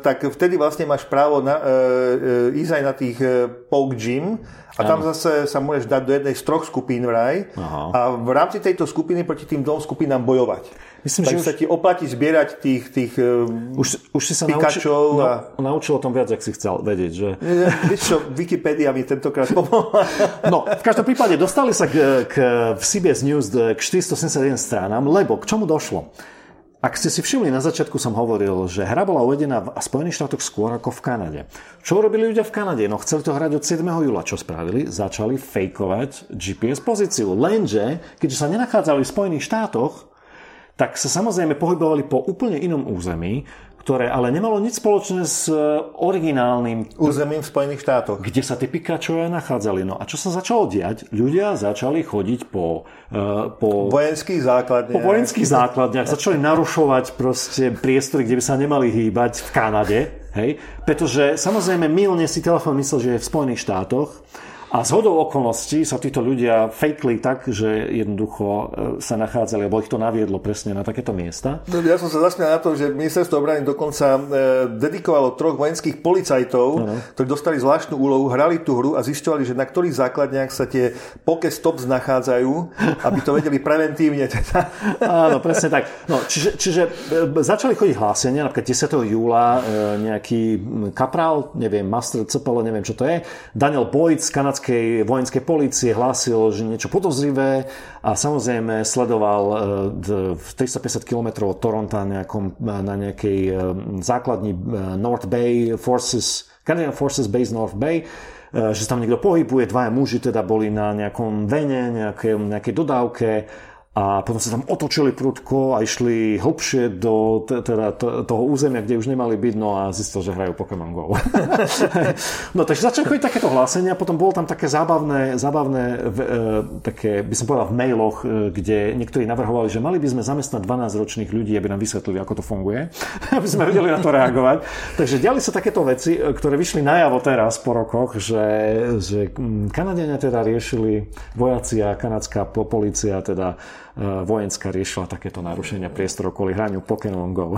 tak vtedy vlastne máš právo na, uh, ísť aj na tých uh, Poke Gym A tam zase sa môžeš dať do jednej z troch skupín vraj Aha. a v rámci tejto skupiny proti tým dvom skupinám bojovať. Myslím, tak že sa už- ti oplatí zbierať tých, tých eh, Už, už si sa Pikačov no, a- naučil o tom viac, ak si chcel vedieť. Že... eh, Vieš čo, Wikipedia mi tentokrát pomohla. [LAUGHS] No, v každom prípade dostali sa k, k, v CBS News k 471 stránám, lebo k čomu došlo? Ak ste si všimli, na začiatku som hovoril, že hra bola uvedená v Spojených štátoch skôr ako v Kanade. Čo robili ľudia v Kanade? No chceli to hrať od 7. júla. Čo spravili? Začali fejkovať GPS pozíciu. Lenže, keďže sa nenachádzali v Spojených štátoch, tak sa samozrejme pohybovali po úplne inom území, ktoré ale nemalo nič spoločné s e, originálnym Územím v Spojených štátoch. kde sa tie Pikačové nachádzali. No a čo sa začalo diať? Ľudia začali chodiť po, uh, po, Vojenských základne. po vojenských základniach, začali narušovať proste priestory, kde by sa nemali hýbať v Kanade, hej? Pretože samozrejme milne si telefón myslel, že je v Spojených štátoch a z hodou okolností sa títo ľudia fejkli tak, že jednoducho e, sa nachádzali, alebo ich to naviedlo presne na takéto miesta. No, Ja som sa zasmial na to, že ministerstvo obrany dokonca e, dedikovalo troch vojenských policajtov, ktorí dostali zvláštnu úlohu, hrali tú hru a zisťovali, že na ktorých základniach sa tie Pokestops nachádzajú, aby to vedeli preventívne. Teda. Áno, presne tak. No, čiže, čiže e, začali chodiť hlásenia, napríklad 10. júla nejaký kaprál, neviem, master CPL, neviem čo to je, Daniel Boyd z kanadskej vojenskej polície hlásil, že niečo podozrivé a samozrejme sledoval e, v 350 km od Toronto nejakom, na nejakej e, základni e, North Bay Forces, Canadian Forces Base North Bay, e, že sa tam niekto pohybuje, dvaja muži teda boli na nejakom vene, nejakej, nejakej dodávke a potom sa tam otočili prudko a išli hlbšie do teda toho územia, kde už nemali byť, no a zistil, že hrajú Pokémon GO. [LAUGHS] no takže začali chodiť takéto hlásenia, potom bolo tam také zábavné, zábavné e, také, by som povedal, v mailoch, e, kde niektorí navrhovali, že mali by sme zamestnať 12-ročných ľudí, aby nám vysvetlili, ako to funguje, [LAUGHS] aby sme vedeli na to reagovať. Takže diali sa takéto veci, e, ktoré vyšli najavo teraz po rokoch, že, že mm, Kanadiania teda riešili vojaci a kanadská po- polícia teda vojenská riešila takéto narušenia priestorov kvôli hraniu Pokémon GO.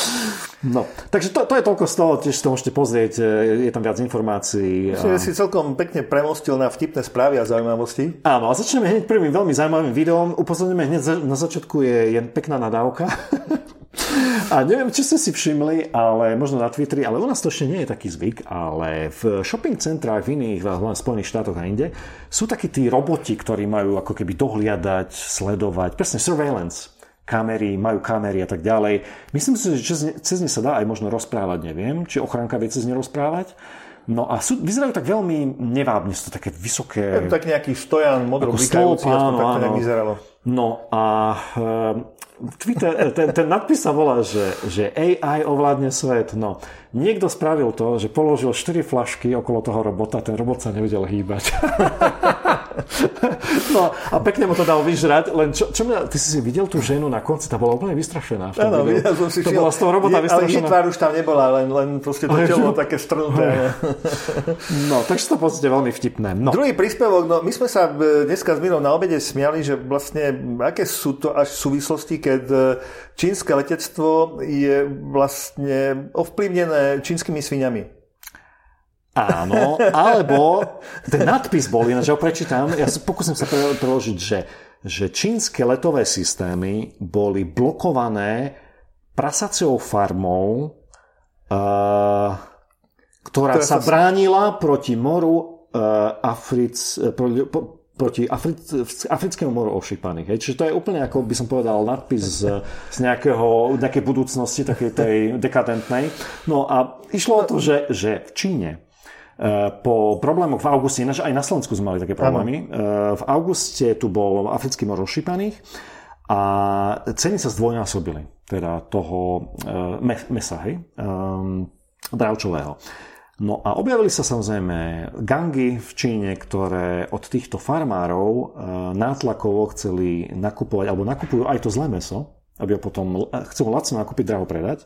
[LAUGHS] no, takže to, to je toľko z toho, tiež to môžete pozrieť, e, je tam viac informácií. Čiže si celkom pekne premostil na vtipné správy a zaujímavosti. Áno, a začneme hneď prvým veľmi zaujímavým videom. Upozorňujeme hneď za- na začiatku je jen pekná nadávka. [LAUGHS] A neviem, či ste si všimli, ale možno na Twitteri, ale u nás to ešte nie je taký zvyk, ale v shopping centrách v iných, hlavne v Spojených štátoch a inde, sú takí tí roboti, ktorí majú ako keby dohliadať, sledovať, presne surveillance kamery, majú kamery a tak ďalej. Myslím si, že cez, ne- cez ne sa dá aj možno rozprávať, neviem, či ochranka vie cez ne rozprávať. No a sú, vyzerajú tak veľmi nevábne, sú to také vysoké... Tak nejaký stojan modro blikajúci, aspoň tak to nejak vyzeralo. No a e, Twitter, ten, ten nadpis sa volá, že, že AI ovládne svet. No, niekto spravil to, že položil 4 flašky okolo toho robota, ten robot sa nevedel hýbať. [LAUGHS] no a pekne mu to dal vyžrať, len čo, čo mňa, ty si si videl tú ženu na konci, tá bola úplne vystrašená. Áno, videl som si to bola z toho robota Je- Ale vystrašená. tvár už tam nebola, len, len proste to Ale telo také strnuté. No, takže to podstate veľmi vtipné. No. Druhý príspevok, no my sme sa e, dneska s Mirou na obede smiali, že vlastne aké sú to až súvislosti, keď e, čínske letectvo je vlastne ovplyvnené čínskymi sviňami. Áno, alebo ten nadpis bol, ináč ho prečítam, ja sa pokúsim sa pre- preložiť, že, že čínske letové systémy boli blokované prasaciou farmou, uh, ktorá Ktorá sa sa- bránila proti moru uh, Afric, pro, po, proti Afric, africkému moru ošípaných. Hej. Čiže to je úplne ako by som povedal nadpis z, z nejakého, nejakej budúcnosti, takej tej dekadentnej. No a išlo o to, že, že v Číne po problémoch v auguste, ináč aj na Slovensku sme mali také problémy, eh, v auguste tu bol africký mor ošípaných a ceny sa zdvojnásobili, teda toho eh, me- mesa, hej, bravčového. No a objavili sa samozrejme gangy v Číne, ktoré od týchto farmárov nátlakovo chceli nakupovať, alebo nakupujú aj to zlé meso, aby ho potom chcú lacno nakúpiť, draho predať.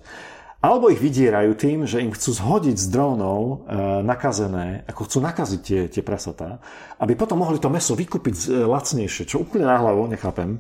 Alebo ich vydierajú tým, že im chcú zhodiť z drónov e, nakazené, ako chcú nakaziť tie, tie prasatá, aby potom mohli to meso vykúpiť e, lacnejšie, čo úplne na hlavu, nechápem.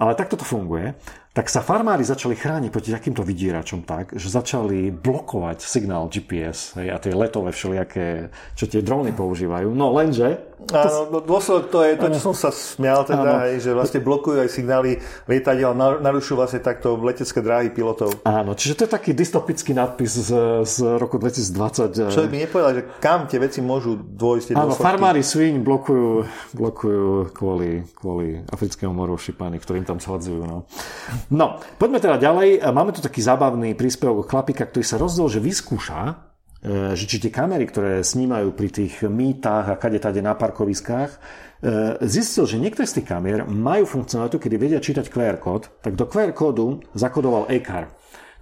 Ale takto to funguje. Tak sa farmári začali chrániť proti takýmto vydieračom tak, že začali blokovať signál GPS hej, a tie letové všelijaké, čo tie dróny používajú. No lenže Áno, no, dôsledok to je to, čo som sa smial teda, aj, že vlastne blokujú aj signály lietadiel, narušujú vlastne takto letecké dráhy pilotov. Áno, čiže to je taký dystopický nadpis z, z roku 2020. Človek by nepovedal, že kam tie veci môžu dôjsť. Áno, farmári svíň blokujú, blokujú kvôli, kvôli africkému moru šipany, ktorým tam shodzujú. No. No, poďme teda ďalej. Máme tu taký zábavný príspevok chlapika, ktorý sa rozdol, že vyskúša E, že či tie kamery, ktoré snímajú pri tých mýtach a kade tade na parkoviskách, e, zistil, že niektoré z tých kamier majú funkcionalitu, kedy vedia čítať QR kód, tak do QR kódu zakodoval e-car.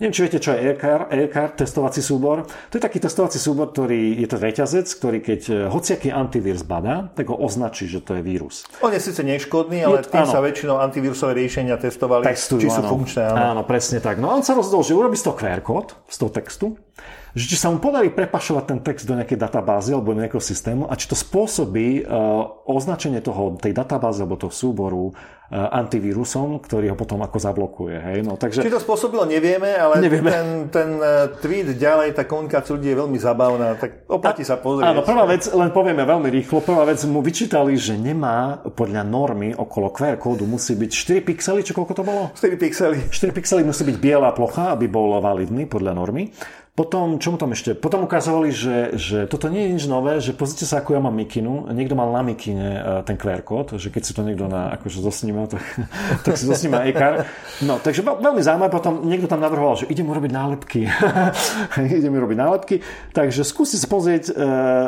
Neviem, či viete, čo je e-car, e-car, testovací súbor. To je taký testovací súbor, ktorý je to reťazec, ktorý keď e, hociaký antivírus badá, tak ho označí, že to je vírus. On je síce neškodný, ale je, tým áno. sa väčšinou antivírusové riešenia testovali, Testujú, či sú áno. funkčné. Áno. áno, presne tak. No a on sa rozhodol, že urobí z toho QR kód, z toho textu že či sa mu podarí prepašovať ten text do nejakej databázy alebo do nejakého systému a či to spôsobí uh, označenie toho, tej databázy alebo toho súboru uh, antivírusom, ktorý ho potom ako zablokuje. Hej? No, takže... Či to spôsobilo, nevieme, ale nevieme. ten, ten uh, tweet ďalej, tá komunikácia ľudí je veľmi zabavná, tak oplatí sa pozrieť. Áno, prvá vec, len povieme veľmi rýchlo, prvá vec mu vyčítali, že nemá podľa normy okolo QR kódu musí byť 4 pixely, či koľko to bolo? 4 pixely. 4 pixely musí byť biela plocha, aby bol validný podľa normy. Potom, čo mu tam ešte? Potom ukázali, že, že toto nie je nič nové, že pozrite sa, ako ja mám mikinu. Niekto mal na mikine e, ten QR kód, že keď si to niekto na, akože zosníma, tak, [LAUGHS] tak si zosníma e-car. No, takže veľmi zaujímavé. Potom niekto tam navrhoval, že idem urobiť nálepky. [LAUGHS] idem urobiť nálepky. Takže skúste sa pozrieť. E,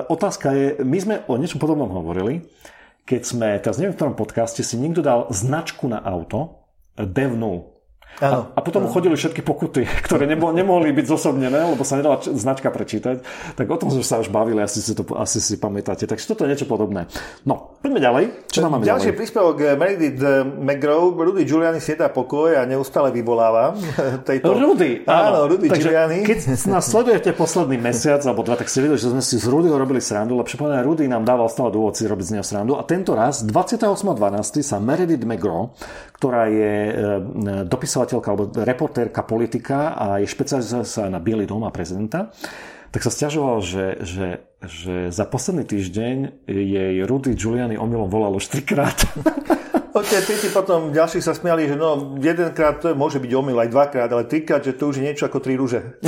otázka je, my sme o niečom podobnom hovorili, keď sme, teraz neviem v ktorom podcaste, si niekto dal značku na auto, devnú a, a potom mu chodili všetky pokuty, [LAUGHS] ktoré nebo, nemohli byť zosobnené, lebo sa nedala značka prečítať. Tak o tom sme sa už bavili, asi si, to, asi si pamätáte. Takže toto je niečo podobné. No, poďme ďalej. Čo tam máme Ďalší ďalej? príspevok eh, Meredith eh, McGraw. Rudy Giuliani sieta pokoj a neustále vyvoláva [LAUGHS] tejto... Rudy, áno. áno Rudy Takže, Giuliani. Keď nás sledujete posledný mesiac alebo dva, tak si videli, že sme si z Rudyho robili srandu, lebo povedané, Rudy nám dával stále dôvod si robiť z neho srandu. A tento raz, 28.12. sa Meredith McGraw, ktorá je e, dopisovateľka alebo reportérka politika a je špecializovaná sa na Bielý dom a prezidenta, tak sa stiažoval, že, že, že za posledný týždeň jej Rudy Giuliani omylom volalo 4 krát. [LAUGHS] Ok, tí potom ďalší sa smiali, že no, jedenkrát to môže byť omyl, aj dvakrát, ale trikrát, že to už je niečo ako tri rúže.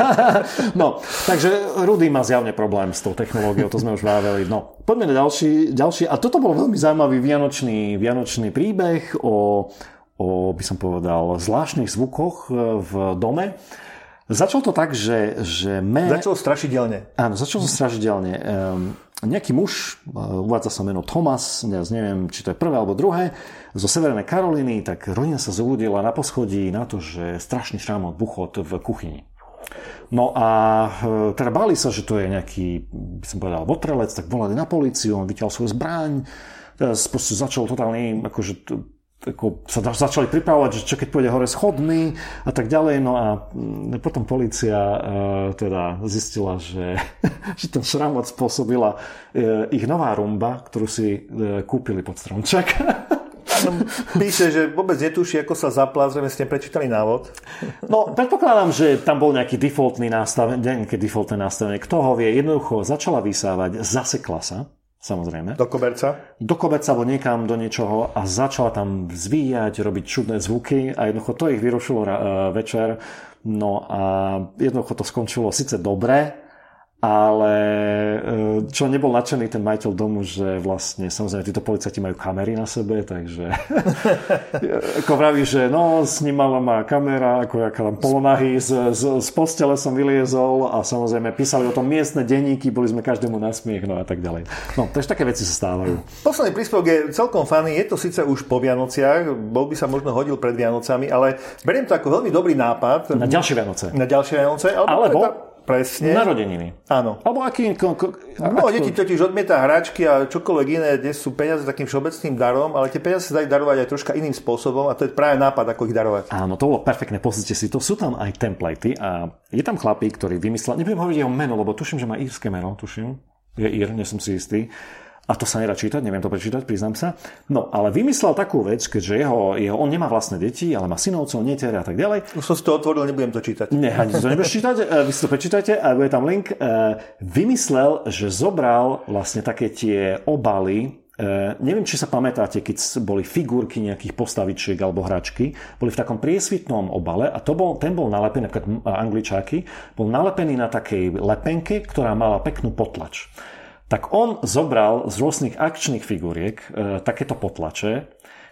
[LAUGHS] no, takže Rudy má zjavne problém s tou technológiou, to sme už vraveli. No, poďme na ďalší, ďalší. A toto bol veľmi zaujímavý vianočný, vianočný príbeh o, o, by som povedal, zvláštnych zvukoch e, v dome. Začal to tak, že... že me... Začalo strašidelne. Áno, začalo to strašidelne. Um, nejaký muž, e, uvádza sa meno Thomas, ja neviem, či to je prvé alebo druhé, zo Severnej Karoliny, tak rodina sa zobudila na poschodí na to, že strašný šrám od buchot v kuchyni. No a e, teda báli sa, že to je nejaký, by som povedal, votrelec, tak volali na policiu, on vyťal svoju zbraň, teraz začal totálny, akože ako sa začali pripravovať, že čo keď pôjde hore schodný a tak ďalej. No a mm, potom policia e, teda zistila, že, [LAUGHS] že ten šramot spôsobila e, ich nová rumba, ktorú si e, kúpili pod stromček. Píše, že vôbec netuší, ako sa zaplá, zrejme ste prečítali návod. No, predpokladám, že tam bol nejaký defaultný nástavenie, nejaké defaultné nastavenie. Kto ho vie, jednoducho začala vysávať, zasekla sa samozrejme. Do koberca? Do koberca alebo niekam do niečoho a začala tam zvíjať, robiť čudné zvuky a jednoducho to ich vyrušilo večer. No a jednoducho to skončilo síce dobre, ale e, čo nebol nadšený ten majiteľ domu, že vlastne samozrejme títo policajti majú kamery na sebe, takže [LAUGHS] ako vraví, že no snímala ma kamera, ako ja tam polonahy z, z, z postele som vyliezol a samozrejme písali o tom miestne denníky, boli sme každému na smiech, no a tak ďalej. No, takže také veci sa stávajú. Posledný príspevok je celkom fany, je to síce už po Vianociach, bol by sa možno hodil pred Vianocami, ale beriem to ako veľmi dobrý nápad. Na ďalšie Vianoce. Na ďalšie Vianoce, alebo, alebo Presne. Narodeniny. Áno. Alebo aký... Ko, ko, no, ako... deti totiž odmieta hračky a čokoľvek iné, dnes sú peniaze takým všeobecným darom, ale tie peniaze sa dajú darovať aj troška iným spôsobom a to je práve nápad, ako ich darovať. Áno, to bolo perfektné, pozrite si to. Sú tam aj templatey a je tam chlapík, ktorý vymyslel, nebudem hovoriť jeho meno, lebo tuším, že má írske meno, tuším. Je ír, nie som si istý a to sa nedá čítať, neviem to prečítať, priznám sa. No, ale vymyslel takú vec, keďže jeho, jeho, on nemá vlastné deti, ale má synovcov, netere a tak ďalej. Už som si to otvoril, nebudem to čítať. Nie, ani to nebudeš čítať, [LAUGHS] e, vy si to prečítate a bude tam link. E, vymyslel, že zobral vlastne také tie obaly, e, neviem, či sa pamätáte, keď boli figurky nejakých postavičiek alebo hračky, boli v takom priesvitnom obale a to bol, ten bol nalepený, napríklad angličáky, bol nalepený na takej lepenke, ktorá mala peknú potlač tak on zobral z rôznych akčných figuriek e, takéto potlače,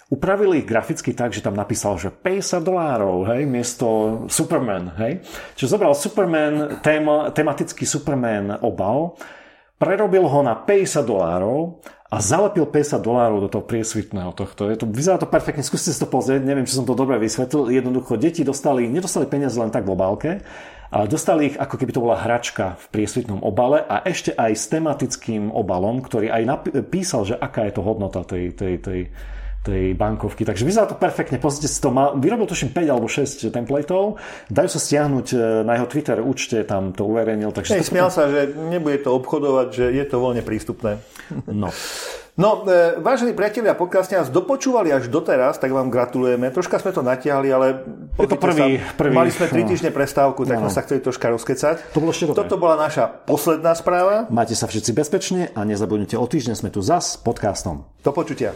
upravili ich graficky tak, že tam napísal, že 50 dolárov, hej, miesto Superman, hej. Čiže zobral Superman, téma, tematický Superman obal, prerobil ho na 50 dolárov a zalepil 50 dolárov do toho priesvitného tohto. Je to, vyzerá to perfektne, skúste si to pozrieť, neviem, či som to dobre vysvetlil. Jednoducho, deti dostali, nedostali peniaze len tak v obálke, ale dostali ich ako keby to bola hračka v priesvitnom obale a ešte aj s tematickým obalom, ktorý aj napísal, že aká je to hodnota tej, tej, tej, tej bankovky. Takže vyzerá to perfektne. Pozrite si to. Má, vyrobil tuším 5 alebo 6 templateov. Dajú sa stiahnuť e, na jeho Twitter účte, tam to uverejnil. Takže Hej, smial sa, že nebude to obchodovať, že je to voľne prístupné. [LAUGHS] No. No, e, vážení priatelia, pokiaľ ste nás dopočúvali až doteraz, tak vám gratulujeme. Troška sme to natiahli, ale je to prvý, sa, prvý, mali sme 3 no. týždne prestávku, tak no. sme sa chceli troška rozkecať. To bolo ešte Toto bola naša posledná správa. Majte sa všetci bezpečne a nezabudnite, o týždeň sme tu zas s podcastom. Do počutia.